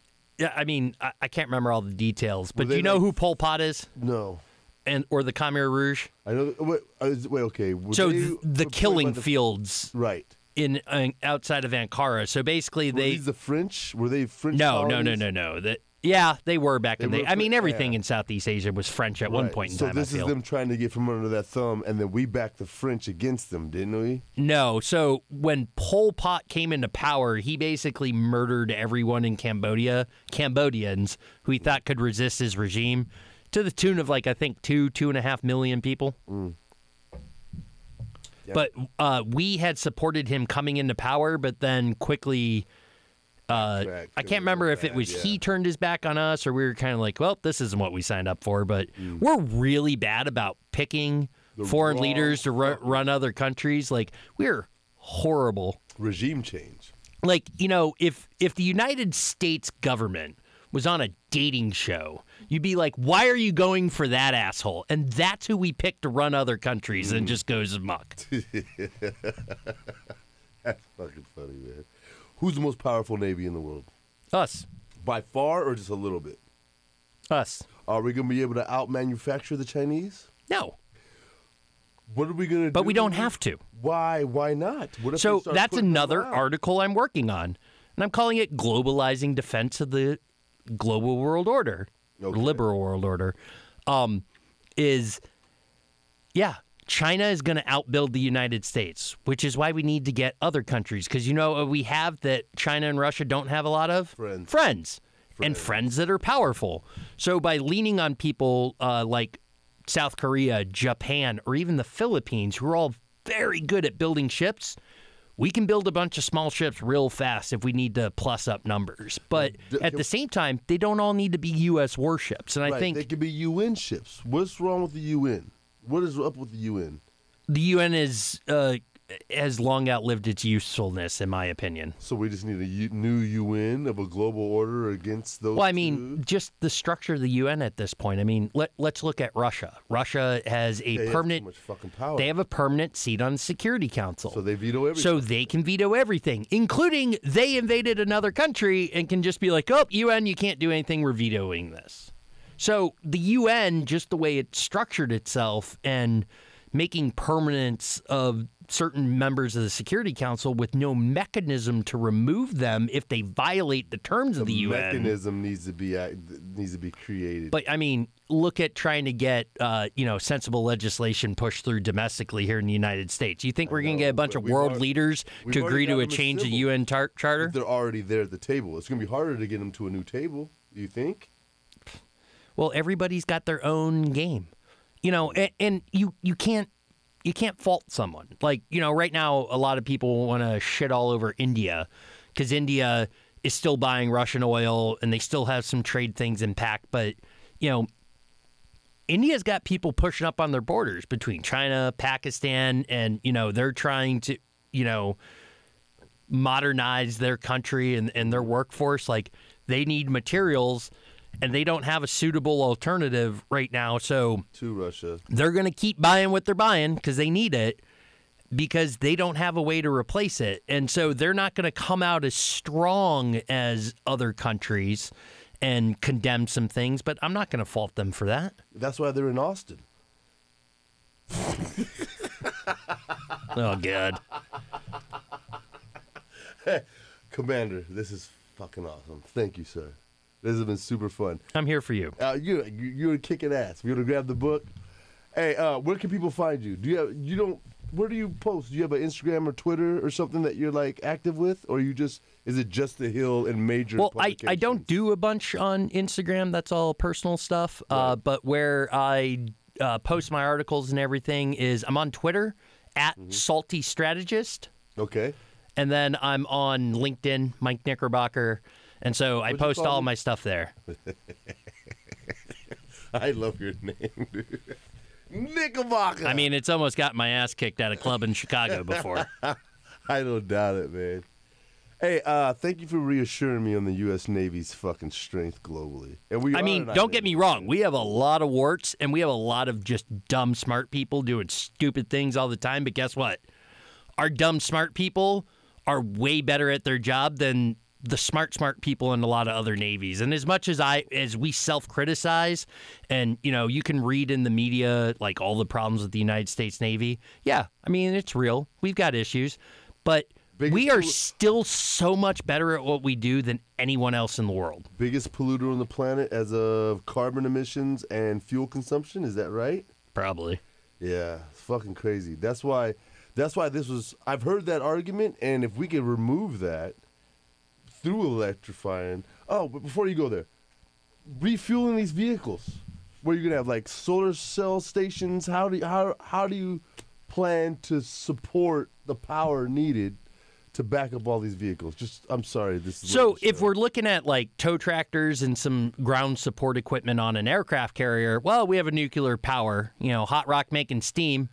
I mean, I, I can't remember all the details, but do you know like- who Pol Pot is, No, and or the Khmer Rouge? I know. Wait, uh, wait okay. were So they th- the killing the- fields Right. in uh, outside of Ankara. So basically, Were they these the French? Were they French? no, no, no, colonies? no, no. That yeah, they were back They in the. I mean, everything yeah. in Southeast Asia was French at one point in so time. this I is them trying to get from under that thumb, and then we backed the French against them, didn't we? No. So when Pol Pot came into power, he basically murdered everyone in Cambodia, Cambodians who he thought could resist his regime, to the tune of like I think two, two and a half million people. Yeah. But uh, we had supported him coming into power, but then quickly. Uh, I can't remember if it was yeah. he turned his back on us or we were kind of like, well, this isn't what we signed up for. But Mm. we're really bad about picking The foreign leaders to run, run other countries. Like we're horrible Regime change. like you know if if the united states government was on a dating show you'd be like why are you going for that asshole and that's who we pick to run other countries and just goes amok That's fucking funny, man. Who's the most powerful navy in the world? us By far, or just a little bit? us Are we gonna be able to out-manufacture the Chinese? no What are we gonna do? but we don't have to Why? Why not? What if so that's another article i'm working on and i'm calling it globalizing defense of the global world order Okay. liberal world order um is yeah china is going to outbuild the united states which is why we need to get other countries because you know what we have that china and russia don't have a lot of Friends. friends and Friends. friends that are powerful so by leaning on people uh, like south korea japan or even the philippines who are all very good at building ships we can build a bunch of small ships real fast if we need to plus up numbers. But at the same time, they don't all need to be U.S. warships. And I Right, think they could be UN ships. What's wrong with the UN? What is up with the UN? the UN is uh, has long outlived its usefulness, in my opinion. So we just need a U- new UN of a global order against those. Well, I mean, two? just the structure of the UN at this point. I mean, let let's look at Russia. Russia has a They have permanent. much fucking power. They have a permanent seat on the Security Council. so they veto everything. So they can veto everything, including they invaded another country and can just be like, oh, UN, you can't do anything. We're vetoing this. So the UN, just the way it structured itself and making permanence of certain members of the Security Council with no mechanism to remove them if they violate the terms of the UN. mechanism needs to be needs to be created. But I mean, look at trying to get uh, you know sensible legislation pushed through domestically here in the United States. You think we're going to get a bunch of world alre- leaders to agree to a change of the. UN tar- charter? they're already there at the table. It's going to be harder to get them to a new table. Do you think? Well, everybody's got their own game, you know, and, and you you can't you can't fault someone. Like you know, right now a lot of people want to shit all over India because India is still buying Russian oil and they still have some trade things impact, but you know. India's got people pushing up on their borders between China, Pakistan, and you know they're trying to, you know, modernize their country and, and their workforce. Like they need materials and they don't have a suitable alternative right now. So To Russia. they're going to keep buying what they're buying because they need it because they don't have a way to replace it. And so they're not going to come out as strong as other countries and condemn some things, but I'm not going to fault them for that. That's why they're in Austin. Oh, God. Commander, this is fucking awesome. Thank you, sir. This has been super fun. I'm here for you. Uh, you you- you're kicking ass. We're gonna grab the book. Hey, uh, where can people find you? Do you have, you don't where do you post? Do you have an Instagram or Twitter or something that you're like active with, or you just is it just the Hill and major? Well, I, I don't do a bunch on Instagram. That's all personal stuff. Uh, but where I uh, post my articles and everything is I'm on Twitter at Mm-hmm. Salty Strategist, Okay. and then I'm on LinkedIn, Mike Knickerbocker, and so I What'd you post all me? my stuff there. I love your name, dude. Knickerbocker. I mean, it's almost got my ass kicked at a club in Chicago before. I don't doubt it, man. Hey, uh, thank you for reassuring me on the U.S. Navy's fucking strength globally. And we I mean, don't get me wrong. We have a lot of warts and we have a lot of just dumb, smart people doing stupid things all the time. But guess what? Our dumb, smart people are way better at their job than the smart, smart people in a lot of other navies. And as much as I, as we self criticize, and you know, you can read in the media like all the problems with the United States Navy. Yeah, I mean, it's real. We've got issues, but Biggest we are pollu- still so much better at what we do than anyone else in the world. Biggest polluter on the planet as of carbon emissions and fuel consumption. Is that right? Probably. Yeah, it's fucking crazy. That's why. That's why this was. I've heard that argument, and if we could remove that through electrifying. Oh, but before you go there, refueling these vehicles, where you're gonna have like solar cell stations. How do you, how how do you plan to support the power needed to back up all these vehicles? Just I'm sorry, this is So if we're looking at like tow tractors and some ground support equipment on an aircraft carrier, well, we have a nuclear power, you know, hot rock making steam.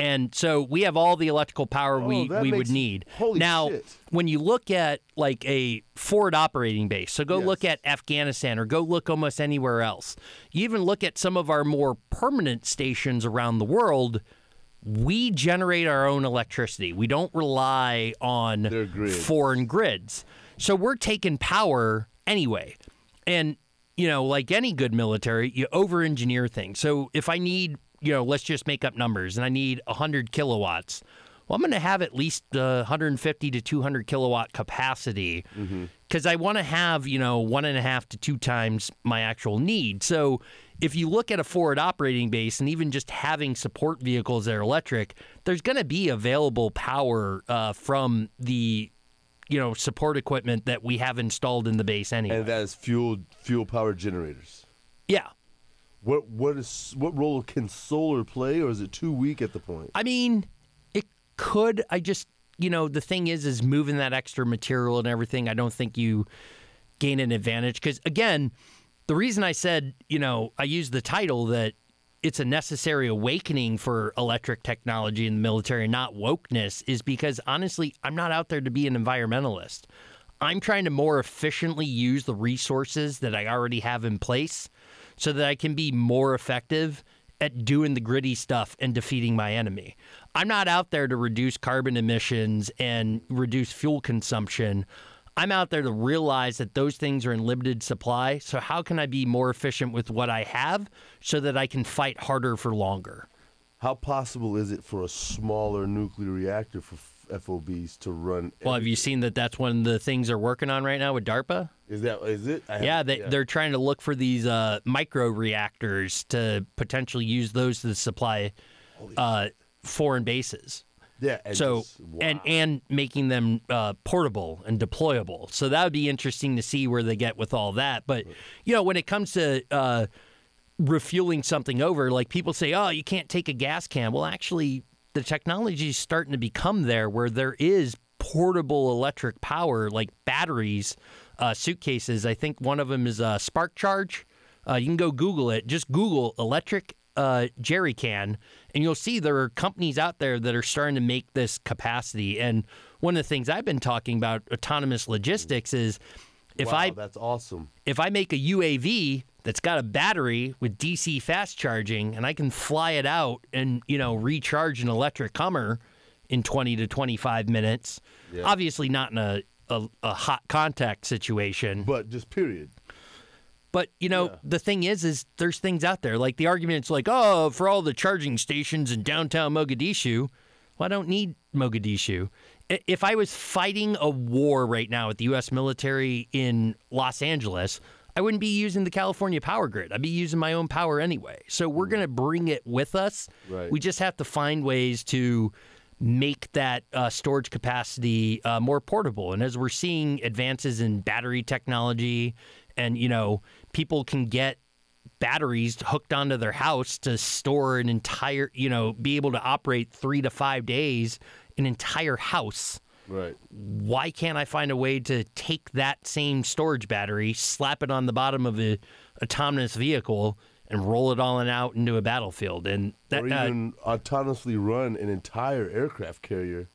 And so we have all the electrical power Oh, we, we would need. now, shit. when you look at like a forward operating base, so go look at Afghanistan or go look almost anywhere else. You even look at some of our more permanent stations around the world. We generate our own electricity. We don't rely on grids. foreign grids. So we're taking power anyway. And, you know, like any good military, you over engineer things. So if I need, you know, let's just make up numbers and I need 100 kilowatts, well, I'm going to have at least uh, 150 to 200 kilowatt capacity because I want to have, you know, one and a half to two times my actual need. So if you look at a forward operating base and even just having support vehicles that are electric, there's going to be available power uh, from the, you know, support equipment that we have installed in the base anyway. and that is fuel fuel power generators. yeah. What what is what role can solar play, or is it too weak at the point? I mean, it could. I just, you know, the thing is, is moving that extra material and everything. I don't think you gain an advantage because, again, the reason I said, you know, I used the title that it's a necessary awakening for electric technology in the military, not wokeness, is because honestly, I'm not out there to be an environmentalist. I'm trying to more efficiently use the resources that I already have in place so that I can be more effective at doing the gritty stuff and defeating my enemy. I'm not out there to reduce carbon emissions and reduce fuel consumption. I'm out there to realize that those things are in limited supply. So, how can I be more efficient with what I have so that I can fight harder for longer? How possible is it for a smaller nuclear reactor for FOBs to run? Well, have you seen that that's one of the things they're working on right now with DARPA? Is that is it? Yeah, they, they're trying to look for these uh, micro reactors to potentially use those to supply uh, foreign bases. yeah. And so just- and wow. and making them uh, portable and deployable. So that would be interesting to see where they get with all that. But you know, when it comes to uh, refueling something over, like people say, "Oh, you can't take a gas can." Well, actually, the technology is starting to become there where there is portable electric power, like batteries, uh, suitcases. I think one of them is a Spark Charge. Uh, you can go Google it. Just Google electric uh, jerry can, and you'll see there are companies out there that are starting to make this capacity. And one of the things I've been talking about autonomous logistics is if wow, I that's awesome. if I make a UAV that's got a battery with DC fast charging and I can fly it out and you know recharge an electric Hummer in 20 to 25 minutes, Yeah. obviously not in a, a, a hot contact situation, But just period. but you know, Yeah. the thing is, is there's things out there like the argument's like, oh, for all the charging stations in downtown Mogadishu, well, I don't need Mogadishu. If I was fighting a war right now with the U.S. military in Los Angeles, I wouldn't be using the California power grid. I'd be using my own power anyway. So we're going to bring it with us. Right. We just have to find ways to make that uh, storage capacity uh, more portable. And as we're seeing advances in battery technology, and you know, people can get batteries hooked onto their house to store an entire, you know, be able to operate three to five days an entire house. Right. Why can't I find a way to take that same storage battery, slap it on the bottom of a autonomous vehicle, and roll it all and out into a battlefield? And that, or uh, even autonomously run an entire aircraft carrier.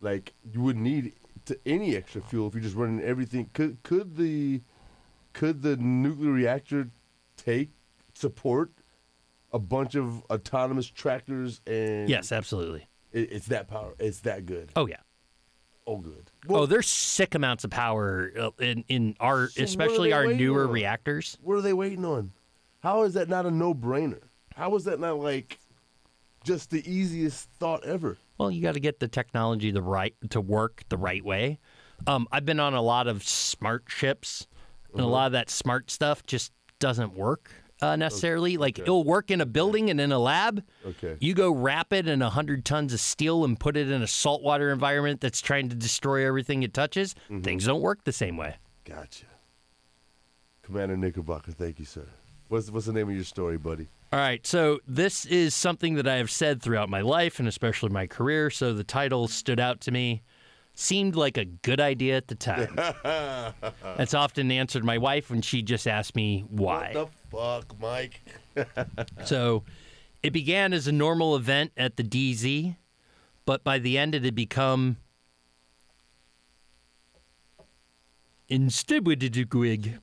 Like you wouldn't need to any extra fuel if you're just running everything. Could could the could the nuclear reactor take support a bunch of autonomous tractors and yes, absolutely. it, it's that power. It's that good. Oh yeah. Oh, good. oh, there's sick amounts of power uh, in in our, So especially our newer on? reactors. What are they waiting on? How is that not a no-brainer? How is that not like just the easiest thought ever? Well, you got to get the technology the right to work the right way. Um, I've been on a lot of smart ships, and a lot of that smart stuff just doesn't work uh, necessarily. Like it'll work in a building and in a lab. Okay. You go wrap it in hundred tons of steel and put it in a saltwater environment that's trying to destroy everything it touches. Things don't work the same way. Gotcha. Commander Knickerbocker, thank you, sir. What's what's the name of your story, buddy? All right, so this is something that I have said throughout my life and especially my career. So the title stood out to me, seemed like a good idea at the time. That's often answered my wife when she just asked me why. What the fuck, Mike? So it began as a normal event at the DZ, but by the end it had become instability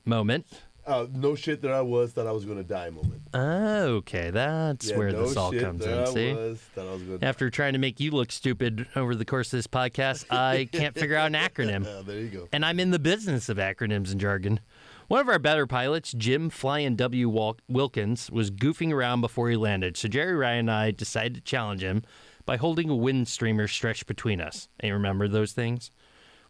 moment. Uh, no shit that I was thought I was gonna die moment. Okay, that's Yeah, where no this all shit comes that in. I See? was thought I was gonna. After trying to make you look stupid over the course of this podcast, I can't figure out an acronym. Uh, there you go. And I'm in the business of acronyms and jargon. One of our better pilots, Jim Flying W. Wal- Wilkins, was goofing around before he landed, so Jerry Ryan and I decided to challenge him by holding a wind streamer stretched between us. And you remember those things?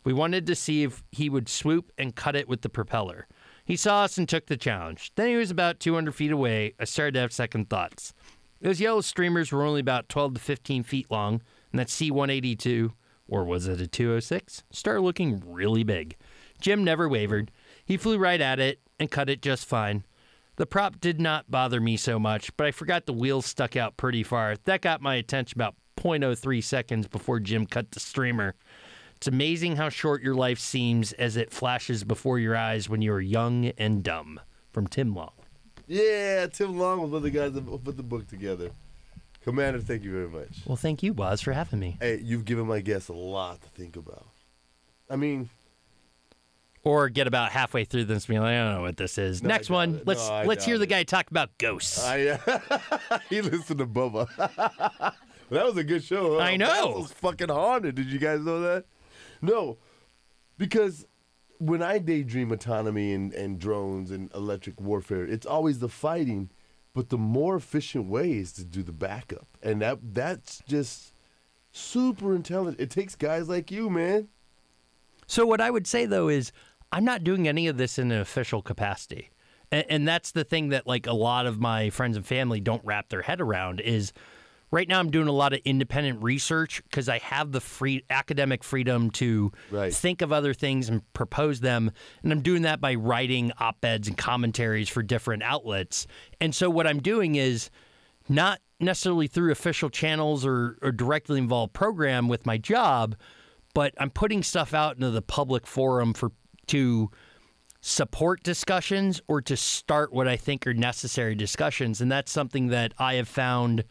We wanted to see if he would swoop and cut it with the propeller. He saw us and took the challenge. Then he was about 200 feet away. I started to have second thoughts. Those yellow streamers were only about 12 to 15 feet long, and that C 182, or was it a 206, started looking really big. Jim never wavered. He flew right at it and cut it just fine. The prop did not bother me so much, but I forgot the wheels stuck out pretty far. That got my attention about 0.03 seconds before Jim cut the streamer. It's amazing how short your life seems as it flashes before your eyes when you are young and dumb. From Tim Long. Yeah, Tim Long was one of the guys that put the book together. Commander, thank you very much. Well, thank you, Woz, for having me. Hey, you've given my guests a lot to think about. I mean, Or get about halfway through this being like, I don't know what this is. No, Next one, it. let's No, let's hear doubt the guy talk about ghosts. I uh, he listened to Bubba. that was a good show. Huh? I know. That was fucking haunted. Did you guys know that? No, because when I daydream autonomy and, and drones and electric warfare, it's always the fighting, but the more efficient way is to do the backup, and that that's just super intelligent. It takes guys like you, man. So what I would say though is I'm not doing any of this in an official capacity. And, and that's the thing that like a lot of my friends and family don't wrap their head around is right now I'm doing a lot of independent research because I have the free academic freedom to Right. think of other things and propose them. And I'm doing that by writing op-eds and commentaries for different outlets. And so what I'm doing is not necessarily through official channels or, or directly involved program with my job, but I'm putting stuff out into the public forum for to support discussions or to start what I think are necessary discussions, and that's something that I have found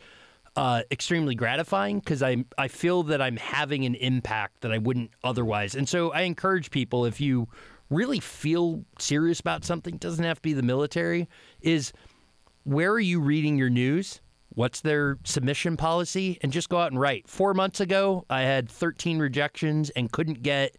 uh, extremely gratifying because I I feel that I'm having an impact that I wouldn't otherwise. And so I encourage people if you really feel serious about something, doesn't have to be the military, is where are you reading your news? What's their submission policy? And just go out and write. Four months ago, I had 13 rejections and couldn't get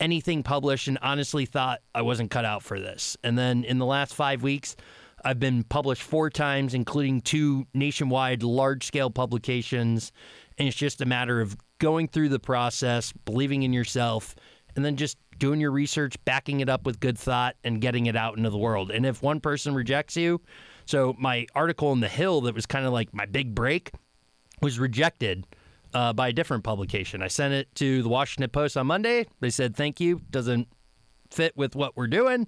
anything published and honestly thought I wasn't cut out for this. And then in the last five weeks, I've been published four times, including two nationwide large scale publications. And it's just a matter of going through the process, believing in yourself, and then just doing your research, backing it up with good thought, and getting it out into the world. And if one person rejects you, so my article in The Hill that was kind of like my big break was rejected uh, by a different publication. I sent it to the Washington Post on Monday. They said thank you, doesn't fit with what we're doing.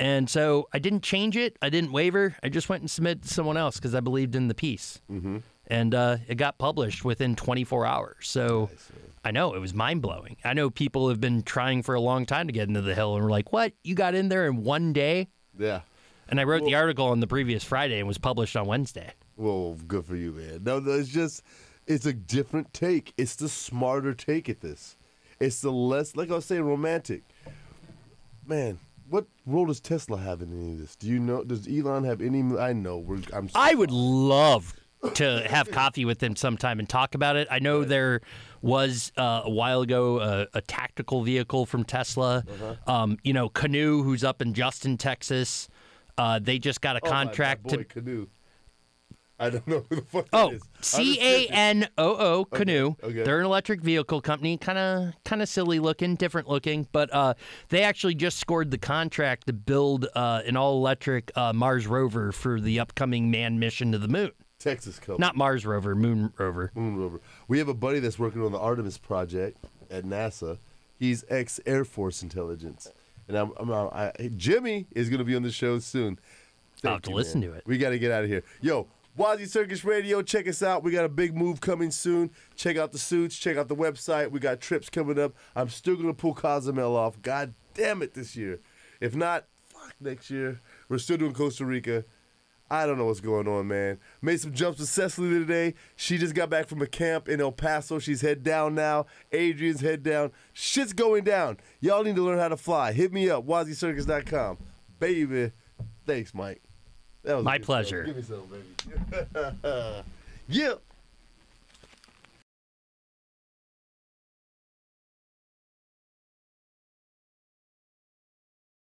And so I didn't change it. I didn't waver. I just went and submitted to someone else because I believed in the piece. Mm-hmm. And uh, it got published within 24 hours. So I know it was mind blowing. I know people have been trying for a long time to get into the Hill and were like, what? You got in there in one day? Yeah. And I wrote the article on the previous Friday and was published on Wednesday. Well, good for you, man. No, no, it's just, it's a different take. It's the smarter take at this. It's the less, like I was saying, romantic. Man, what role does Tesla have in any of this? Do you know? Does Elon have any? I know. We're, I'm. I would love to have coffee with him sometime and talk about it. I know there was uh, a while ago a, a tactical vehicle from Tesla. Uh-huh. Um, you know, Canoo, who's up in Justin, Texas. Uh, they just got a Oh, my- my contract boy, to. Canoo. I don't know who the fuck Oh, that is. I'm C A. N O O Canoo. okay. They're an electric vehicle company, kind of kind of silly looking, different looking, but uh, they actually just scored the contract to build uh, an all electric uh, Mars rover for the upcoming manned mission to the moon. Texas company. Not Mars rover, Moon rover. Moon rover. We have a buddy that's working on the Artemis project at NASA. He's ex Air Force intelligence, and I'm, I'm I, Jimmy is going to be on the show soon. I'll Thank have to you, listen man. to it. We got to get out of here. Yo, Wazzy Circus Radio, check us out. We got a big move coming soon. Check out the suits. Check out the website. We got trips coming up. I'm still to pull Cozumel off. God damn it, this year. If not, fuck next year. We're still doing Costa Rica. I don't know what's going on, man. Made some jumps with Cecily today. She just got back from a camp in El Paso. She's head down now. Adrian's head down. Shit's going down. Y'all need to learn how to fly. Hit me up, wazzycircus.com. Baby. Thanks, Mike. That was My pleasure. Give me some, baby. yeah.